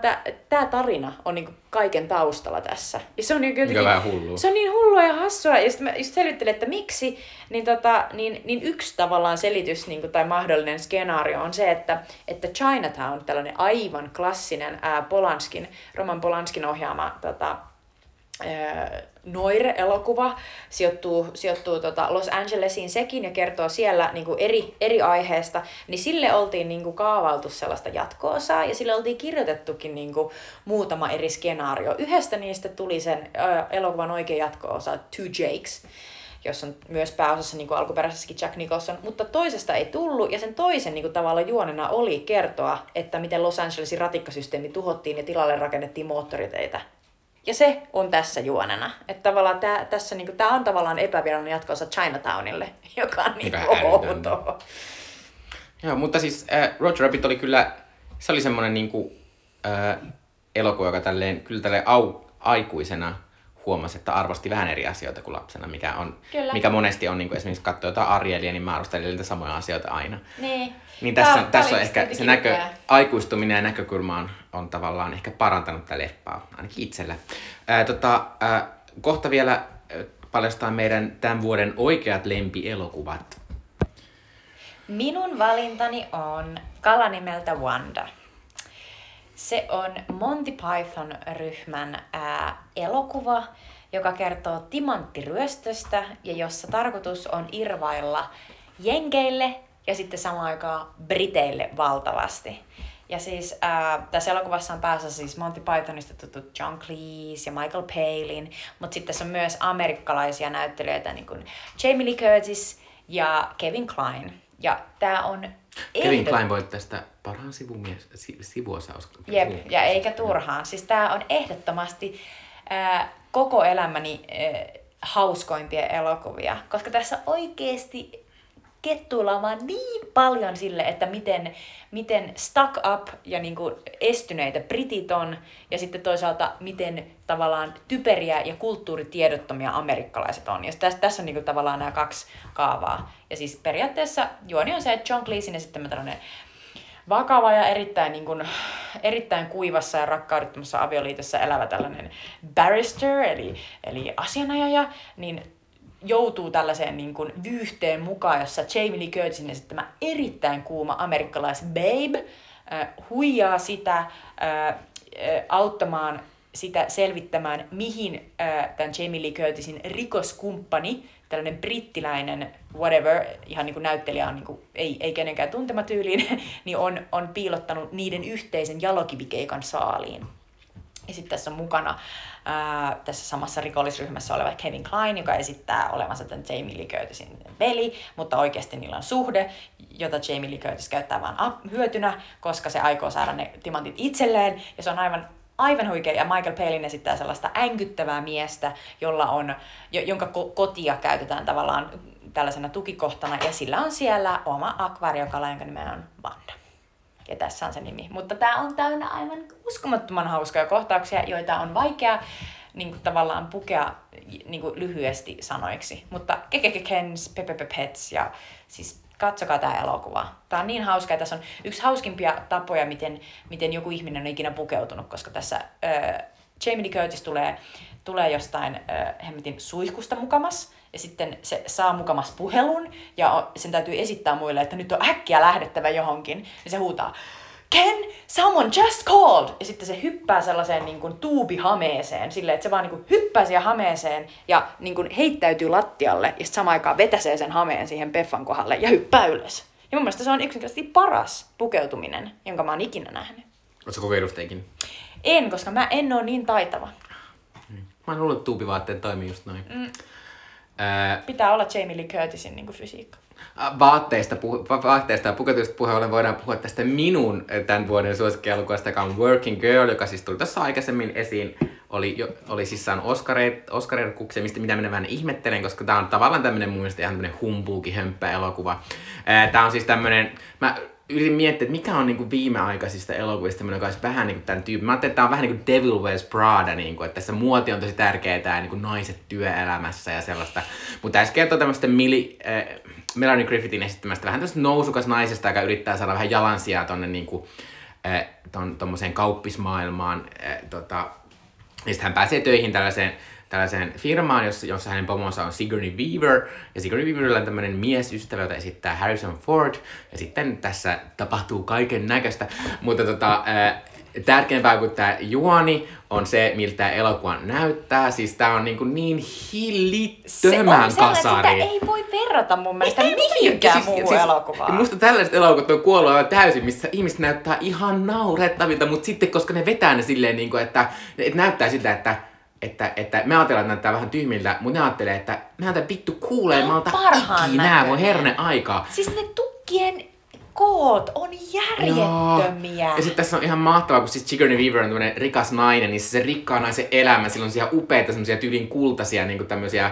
tämä tarina on niin kuin kaiken taustalla tässä. Ja se on niin jotenkin, vähän hullua. se on niin hullua ja hassua. Ja sitten mä just selvittelin, että miksi, niin, tota, niin, niin yksi tavallaan selitys niin kuin, tai mahdollinen skenaario on se, että, että Chinatown, tällainen aivan klassinen ää, Polanskin, Roman Polanskin ohjaama tota, Noir-elokuva sijoittuu, sijoittuu tota Los Angelesiin sekin ja kertoo siellä niin kuin eri, eri aiheesta, niin sille oltiin niin kuin kaavailtu sellaista jatko-osaa ja sille oltiin kirjoitettukin niin kuin muutama eri skenaario. Yhdestä niistä tuli sen ää, elokuvan oikea jatko-osa Two Jakes, jossa on myös pääosassa niin kuin alkuperäisessäkin Jack Nicholson, mutta toisesta ei tullut, ja sen toisen niin kuin tavallaan juonena oli kertoa, että miten Los Angelesin ratikkasysteemi tuhottiin ja tilalle rakennettiin moottoriteitä. Ja se on tässä juonena. Että tavallaan tää, tässä niinku, tää on tavallaan epävirallinen jatkoosa Chinatownille, [laughs] joka on niinku Vähän älytöntä. outoa. Joo, mutta siis äh, Roger Rabbit oli kyllä, se oli semmoinen niinku, äh, elokuva, joka tälleen, kyllä tälleen au, aikuisena huomasi, että arvosti vähän eri asioita kuin lapsena, mikä, on, Kyllä. mikä monesti on, niin kuin esimerkiksi katsoo jotain Arielia, niin mä arvostelen niitä samoja asioita aina. Niin. Niin tässä, tää tässä on ehkä se näkö, aikuistuminen ja näkökulma on, on tavallaan ehkä parantanut tätä leppaa, ainakin itsellä. Ää, tota, ää, kohta vielä paljastaa meidän tämän vuoden oikeat lempielokuvat. Minun valintani on kala nimeltä Wanda. Se on Monty Python-ryhmän ää, elokuva, joka kertoo timanttiryöstöstä ja jossa tarkoitus on irvailla jenkeille ja sitten samaan aikaan briteille valtavasti. Ja siis ää, tässä elokuvassa on päässä siis Monty Pythonista tuttu John Cleese ja Michael Palin, mutta sitten tässä on myös amerikkalaisia näyttelijöitä niin kuin Jamie Lee Curtis ja Kevin Kline. Ja tämä on Kevin Klein voitti tästä parhaan sivumies, si, sivuosaus. Jep, ja eikä turhaan. Siis tää on ehdottomasti ää, koko elämäni ää, hauskoimpia elokuvia, koska tässä oikeesti kettuillaan vaan niin paljon sille, että miten, miten stuck up ja niinku estyneitä britit on, ja sitten toisaalta miten tavallaan typeriä ja kulttuuritiedottomia amerikkalaiset on. Ja tässä, tässä on niinku tavallaan nämä kaksi kaavaa. Ja siis periaatteessa juoni on se, että John Cleese ja sitten tällainen vakava ja erittäin, niin kuin, erittäin kuivassa ja rakkaudettomassa avioliitossa elävä tällainen barrister, eli, eli asianajaja, niin joutuu tällaiseen niin kuin, vyyhteen mukaan, jossa Jamie Lee Curtisin esittämä erittäin kuuma amerikkalais babe äh, huijaa sitä äh, äh, auttamaan sitä selvittämään, mihin äh, tämän Jamie Lee Curtisin rikoskumppani, tällainen brittiläinen whatever, ihan niin kuin näyttelijä on niin kuin, ei, ei kenenkään tuntema tyyliin, [laughs] niin on, on piilottanut niiden yhteisen jalokivikeikan saaliin. Sitten tässä on mukana ää, tässä samassa rikollisryhmässä oleva Kevin Klein, joka esittää olevansa tämän Jamie Lee Curtisin veli, mutta oikeasti niillä on suhde, jota Jamie Lee Curtis käyttää vain hyötynä, koska se aikoo saada ne timantit itselleen. Ja se on aivan aivan huikea, ja Michael Palin esittää sellaista änkyttävää miestä, jolla on, jo, jonka ko- kotia käytetään tavallaan tällaisena tukikohtana, ja sillä on siellä oma akvaariokala, jonka nimen on Vanda. Ja tässä on se nimi. Mutta tämä on täynnä aivan uskomattoman hauskoja kohtauksia, joita on vaikea niin kuin, tavallaan pukea niin kuin, lyhyesti sanoiksi. Mutta Kekekekens, Pepe Pets ja siis katsokaa tämä elokuva. Tämä on niin hauska ja tässä on yksi hauskimpia tapoja, miten, miten joku ihminen on ikinä pukeutunut, koska tässä äh, Jamie Lee Curtis tulee, tulee jostain äh, hemmetin suihkusta mukamas ja sitten se saa mukamas puhelun ja sen täytyy esittää muille, että nyt on äkkiä lähdettävä johonkin. Ja se huutaa, Ken, someone just called! Ja sitten se hyppää sellaiseen niin kuin tuubihameeseen, silleen, että se vaan niin kuin hyppää siihen hameeseen ja niin kuin heittäytyy lattialle ja samaan aikaan vetäsee sen hameen siihen Peffan kohdalle ja hyppää ylös. Ja mun mielestä se on yksinkertaisesti paras pukeutuminen, jonka mä oon ikinä nähnyt. Oletko kokeillut teikin? En, koska mä en oo niin taitava. Mä luullut, että tuubivaatteet toimii just noin. Mm. Öö, Pitää olla Jamie Lee Curtisin niin fysiikka. vaatteista, puhu, va- vaatteista ja pukeutumisesta puheen ollen voidaan puhua tästä minun tämän vuoden suosikkielokuvasta, joka on Working Girl, joka siis tuli tässä aikaisemmin esiin. Oli, jo, oli siis saanut Oscareita mistä mitä minä vähän ihmettelen, koska tämä on tavallaan tämmöinen mun mielestä ihan tämmöinen humbuuki hömppä elokuva. Tämä on siis tämmöinen, mä yritin miettiä, että mikä on niinku viimeaikaisista elokuvista tämmöinen, joka olisi vähän niinku tämän tyyppi. Mä ajattelin, että tämä on vähän niin kuin Devil Wears Prada, niinku, että tässä muoti on tosi tärkeää ja niinku naiset työelämässä ja sellaista. Mutta tässä kertoo tämmöistä Mili, äh, Melanie Griffithin esittämästä vähän tämmöistä nousukas naisesta, joka yrittää saada vähän jalansijaa tonne niinku, äh, ton, kauppismaailmaan. Äh, tota, ja sitten hän pääsee töihin tällaiseen, tällaiseen firmaan, jossa, jossa hänen pomonsa on Sigourney Weaver. Ja Sigourney Weaverilla on tämmöinen miesystävä, jota esittää Harrison Ford. Ja sitten tässä tapahtuu kaiken näköistä. Mutta tota, ää, tärkeämpää kuin tämä juoni on se, miltä tämä elokuva näyttää. Siis tää on niinku niin hillittömän sellainen, että kasari. sitä ei voi verrata mun mielestä Ei, ei, mihinkään siis- muuhun siis- elokuvaan. Musta tällaiset elokuvat on kuollut aivan täysin, missä ihmiset näyttää ihan naurettavilta, mutta sitten koska ne vetää ne silleen, niin kuin, että, että näyttää siltä, että että, että me ajatellaan, että näyttää vähän tyhmiltä, mutta ne ajattelee, että näytä vittu kuulemalta ikinä, voi herne aikaa. Siis ne tukkien koot on järjettömiä. Ja sitten tässä on ihan mahtavaa, kun siis Sigourney Weaver on tämmönen rikas nainen, niin se, se rikkaan naisen elämä, sillä on siellä upeita semmoisia tyylin kultaisia niin tämmöisiä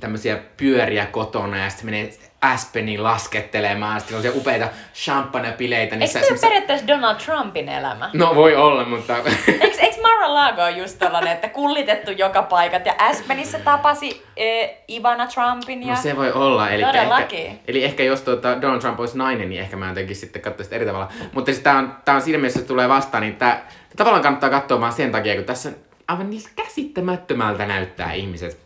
tämmöisiä pyöriä kotona ja sitten menee Aspeniin laskettelemaan, sitten on siellä upeita champagne-bileitä. Eikö niissä tämä ole semmoisissa- periaatteessa Donald Trumpin elämä? No voi olla, mutta... Eikö, eikö Mar-a-Lago ole just tällainen, että kullitettu joka paikat ja Aspenissä tapasi äh, Ivana Trumpin ja... No se voi olla. Eli Todellakin. ehkä, eli ehkä jos tuota Donald Trump olisi nainen, niin ehkä mä jotenkin sitten katsoisin sitä eri tavalla. Mutta siis tää on, tää on siinä mielessä, se tulee vastaan, niin tää, tavallaan kannattaa katsoa vaan sen takia, kun tässä aivan niin käsittämättömältä näyttää ihmiset.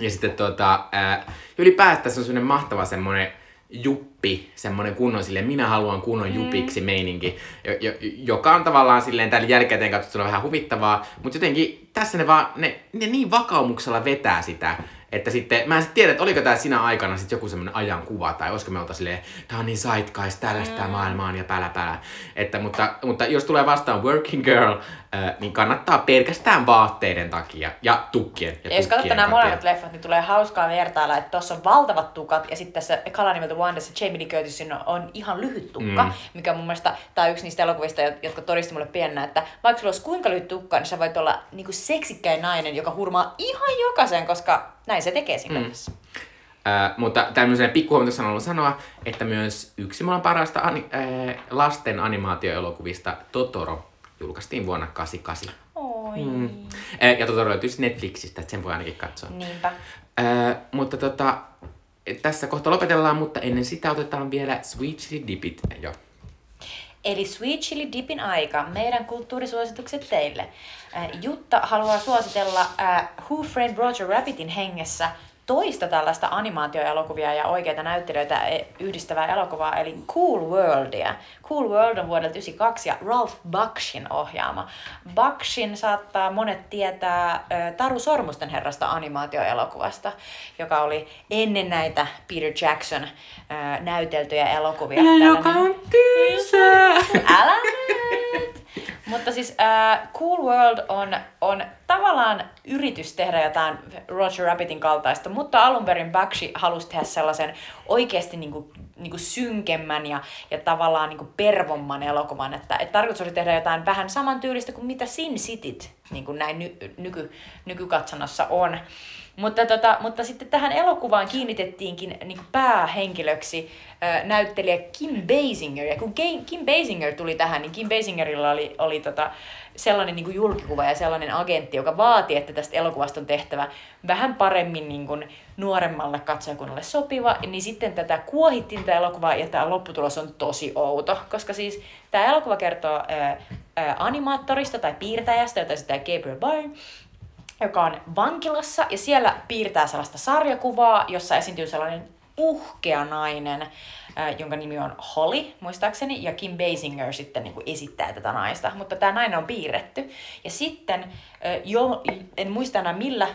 Ja sitten tota, ää, ylipäätään tässä on semmoinen mahtava semmoinen juppi, semmoinen kunnon silleen, minä haluan kunnon jupiksi meininki, jo, jo, joka on tavallaan silleen tällä jälkikäteen katsottuna vähän huvittavaa, mutta jotenkin tässä ne vaan, ne, ne niin vakaumuksella vetää sitä, että sitten, mä en sit tiedä, että oliko tää sinä aikana sit joku semmoinen ajankuva, tai olisiko me olta silleen, tää on niin zeitgeist, tällaista mm. maailmaa on ja pälä pälä. Että, mutta, mutta jos tulee vastaan working girl, äh, niin kannattaa pelkästään vaatteiden takia ja tukkien. Ja, Ja jos tukkien nämä molemmat leffat, niin tulee hauskaa vertailla, että tuossa on valtavat tukat ja sitten tässä Kala nimeltä Wandassa Jamie Lee Curtisin on, ihan lyhyt tukka, mm. mikä mun mielestä tämä on yksi niistä elokuvista, jo- jotka todisti mulle pienenä, että vaikka sulla olisi kuinka lyhyt tukka, niin sä voit olla niinku seksikkäin nainen, joka hurmaa ihan jokaisen, koska näin se tekee siinä mm. Äh, mutta tämmöisen pikkuhuomioon haluan sanoa, että myös yksi maailman parasta ani- äh, lasten animaatioelokuvista Totoro julkaistiin vuonna 88. Oi. Mm. Äh, ja Totoro löytyy siis Netflixistä, että sen voi ainakin katsoa. Niinpä. Äh, mutta tota, tässä kohta lopetellaan, mutta ennen sitä otetaan vielä Sweet Chili Dipit jo. Eli Sweet Chili Dipin aika, meidän kulttuurisuositukset teille. Äh, Jutta haluaa suositella äh, Who Framed Roger Rabbitin hengessä toista tällaista animaatioelokuvia ja oikeita näyttelijöitä e- yhdistävää elokuvaa, eli Cool Worldia. Cool World on vuodelta 1992 ja Ralph Bakshin ohjaama. Bakshin saattaa monet tietää äh, Taru Sormusten herrasta animaatioelokuvasta, joka oli ennen näitä Peter Jackson äh, näyteltyjä elokuvia. Tällainen- tylsää! Älä nyt! [laughs] Mutta siis äh, Cool World on, on tavallaan yritys tehdä jotain Roger Rabbitin kaltaista, mutta alun perin Bakshi halusi tehdä sellaisen oikeasti niinku, niinku synkemmän ja, ja tavallaan niinku pervomman elokuvan. Että, et tarkoitus oli tehdä jotain vähän samantyylistä kuin mitä Sin Cityt niin näin ny, nyky, nykykatsonnassa on. Mutta, tota, mutta sitten tähän elokuvaan kiinnitettiinkin niin kuin päähenkilöksi äh, näyttelijä Kim Basinger. Ja kun Kim Basinger tuli tähän, niin Kim Basingerilla oli, oli tota, sellainen niin kuin julkikuva ja sellainen agentti, joka vaati, että tästä elokuvasta on tehtävä vähän paremmin niin kuin nuoremmalle katsojakunnalle sopiva. Niin sitten tätä kuohittiin tätä elokuvaa ja tämä lopputulos on tosi outo, koska siis tämä elokuva kertoo äh, animaattorista tai piirtäjästä, jota sitä Gabriel Byrne, joka on vankilassa ja siellä piirtää sellaista sarjakuvaa, jossa esiintyy sellainen puhkea nainen, äh, jonka nimi on Holly, muistaakseni, ja Kim Basinger sitten niin kuin esittää tätä naista. Mutta tämä nainen on piirretty. Ja sitten, äh, jo, en muista enää millä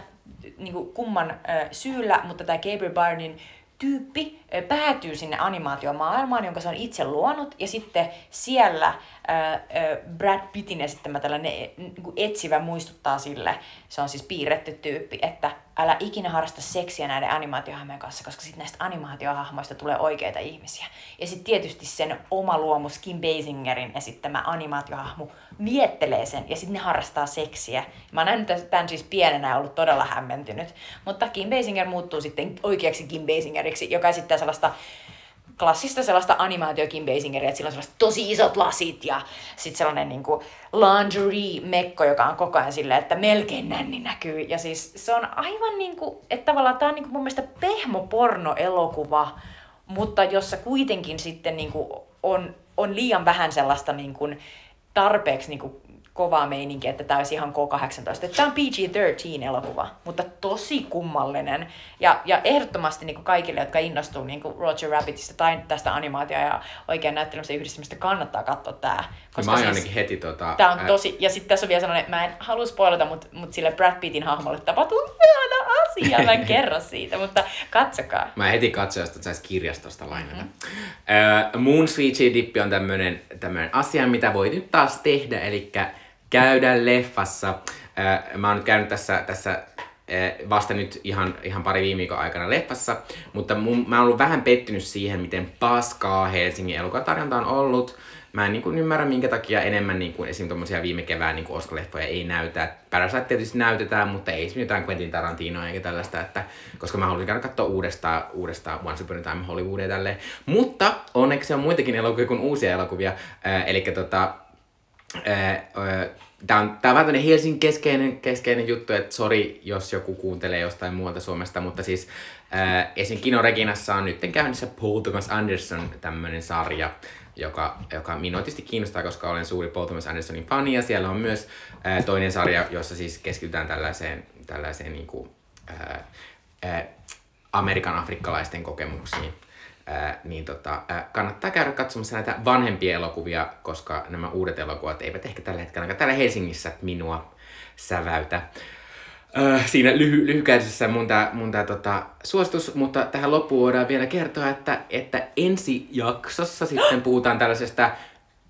niin kuin kumman äh, syyllä, mutta tämä Gabriel Byrnin tyyppi päätyy sinne animaatiomaailmaan, jonka se on itse luonut, ja sitten siellä Brad Pittin esittämä tällainen niin kuin etsivä muistuttaa sille, se on siis piirretty tyyppi, että älä ikinä harrasta seksiä näiden animaatiohahmojen kanssa, koska sitten näistä animaatiohahmoista tulee oikeita ihmisiä. Ja sitten tietysti sen oma luomus Kim Basingerin esittämä animaatiohahmo viettelee sen, ja sitten ne harrastaa seksiä. Mä oon nähnyt tämän siis pienenä ja ollut todella hämmentynyt. Mutta Kim Basinger muuttuu sitten oikeaksi Kim Basingeriksi, joka esittää sellaista klassista sellaista animaatio Kim Basingeria, että sillä on sellaiset tosi isot lasit ja sitten sellainen niinku lingerie-mekko, joka on koko ajan silleen, että melkein nänni näkyy. Ja siis se on aivan niinku, että tavallaan tää on niinku mun mielestä pehmoporno-elokuva, mutta jossa kuitenkin sitten niinku on, on liian vähän sellaista niinku tarpeeksi niinku kovaa meininkiä, että tämä olisi ihan K-18. Tämä on PG-13-elokuva, mutta tosi kummallinen. Ja, ja ehdottomasti niin kuin kaikille, jotka innostuu niin kuin Roger Rabbitista tai tästä animaatio- ja oikean näyttelemistä yhdistämistä, kannattaa katsoa tämä. Koska mä siis, heti tota... Tämä on tosi, ja sitten tässä on vielä sellainen, että mä en halua spoilata, mutta, mutta sille Brad Pittin hahmolle tapahtuu ihana asia, mä en kerro siitä, mutta katsokaa. Mä heti katsoin, että saisi kirjastosta lainata. Mm-hmm. Uh, Moon Sweet Dippi on tämmönen, tämmönen asia, mitä voi nyt taas tehdä, eli käydä leffassa. Mä oon nyt käynyt tässä, tässä vasta nyt ihan, ihan pari viime viikon aikana leffassa, mutta mun, mä oon ollut vähän pettynyt siihen, miten paskaa Helsingin elokuvatarjonta on ollut. Mä en niin kuin ymmärrä, minkä takia enemmän niin kuin esim. tuommoisia viime kevään niin Oscar-leffoja ei näytä. Parasite tietysti näytetään, mutta ei esimerkiksi jotain Quentin Tarantinoa eikä tällaista, että, koska mä haluaisin käydä katsoa uudestaan, uudestaan Once Upon a Time Hollywoodia tälleen. Mutta onneksi on muitakin elokuvia kuin uusia elokuvia. Äh, eli tota, Tämä on, tää on vähän Helsingin keskeinen, keskeinen juttu, että sori, jos joku kuuntelee jostain muualta Suomesta, mutta siis ää, esim. Kino Reginassa on nyt käynnissä Paul Thomas Anderson tämmöinen sarja, joka, joka minua tietysti kiinnostaa, koska olen suuri Paul Thomas Andersonin fani, ja siellä on myös ää, toinen sarja, jossa siis keskitytään tällaiseen, tällaiseen niin kuin, ää, Amerikan afrikkalaisten kokemuksiin ää, niin tota, ää, kannattaa käydä katsomassa näitä vanhempia elokuvia, koska nämä uudet elokuvat eivät ehkä tällä hetkellä ainakaan täällä Helsingissä minua säväytä. Öö, siinä lyhy- lyhykäisessä mun tää, mun tää tota, suositus, mutta tähän loppuun voidaan vielä kertoa, että, että ensi jaksossa sitten puhutaan tällaisesta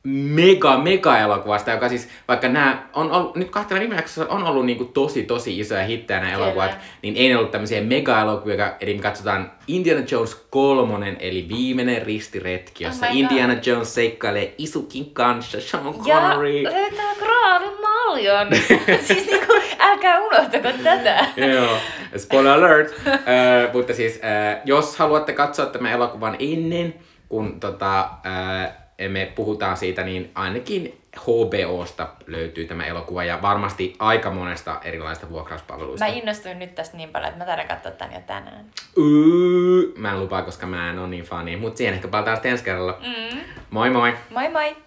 mega, mega elokuvasta, joka siis, vaikka nämä on ollut, nyt kahtena viime jaksossa on ollut niinku tosi, tosi isoja hittejä nämä elokuvat, niin ei ne ollut tämmöisiä mega elokuvia, eli me katsotaan Indiana Jones kolmonen, eli viimeinen ristiretki, jossa oh Indiana God. Jones seikkailee Isukin kanssa, Sean Connery. Ja löytää graavin maljon. [laughs] siis niinku, älkää unohtako tätä. Joo, spoiler alert. uh, mutta siis, uh, jos haluatte katsoa tämän elokuvan ennen, kun tota, uh, me puhutaan siitä, niin ainakin HBOsta löytyy tämä elokuva ja varmasti aika monesta erilaista vuokrauspalveluista. Mä innostuin nyt tästä niin paljon, että mä taidan katsoa tän jo tänään. Uuu, mä en lupaa, koska mä en ole niin fani, mutta siihen ehkä palataan ensi kerralla. Mm. Moi moi! Moi moi!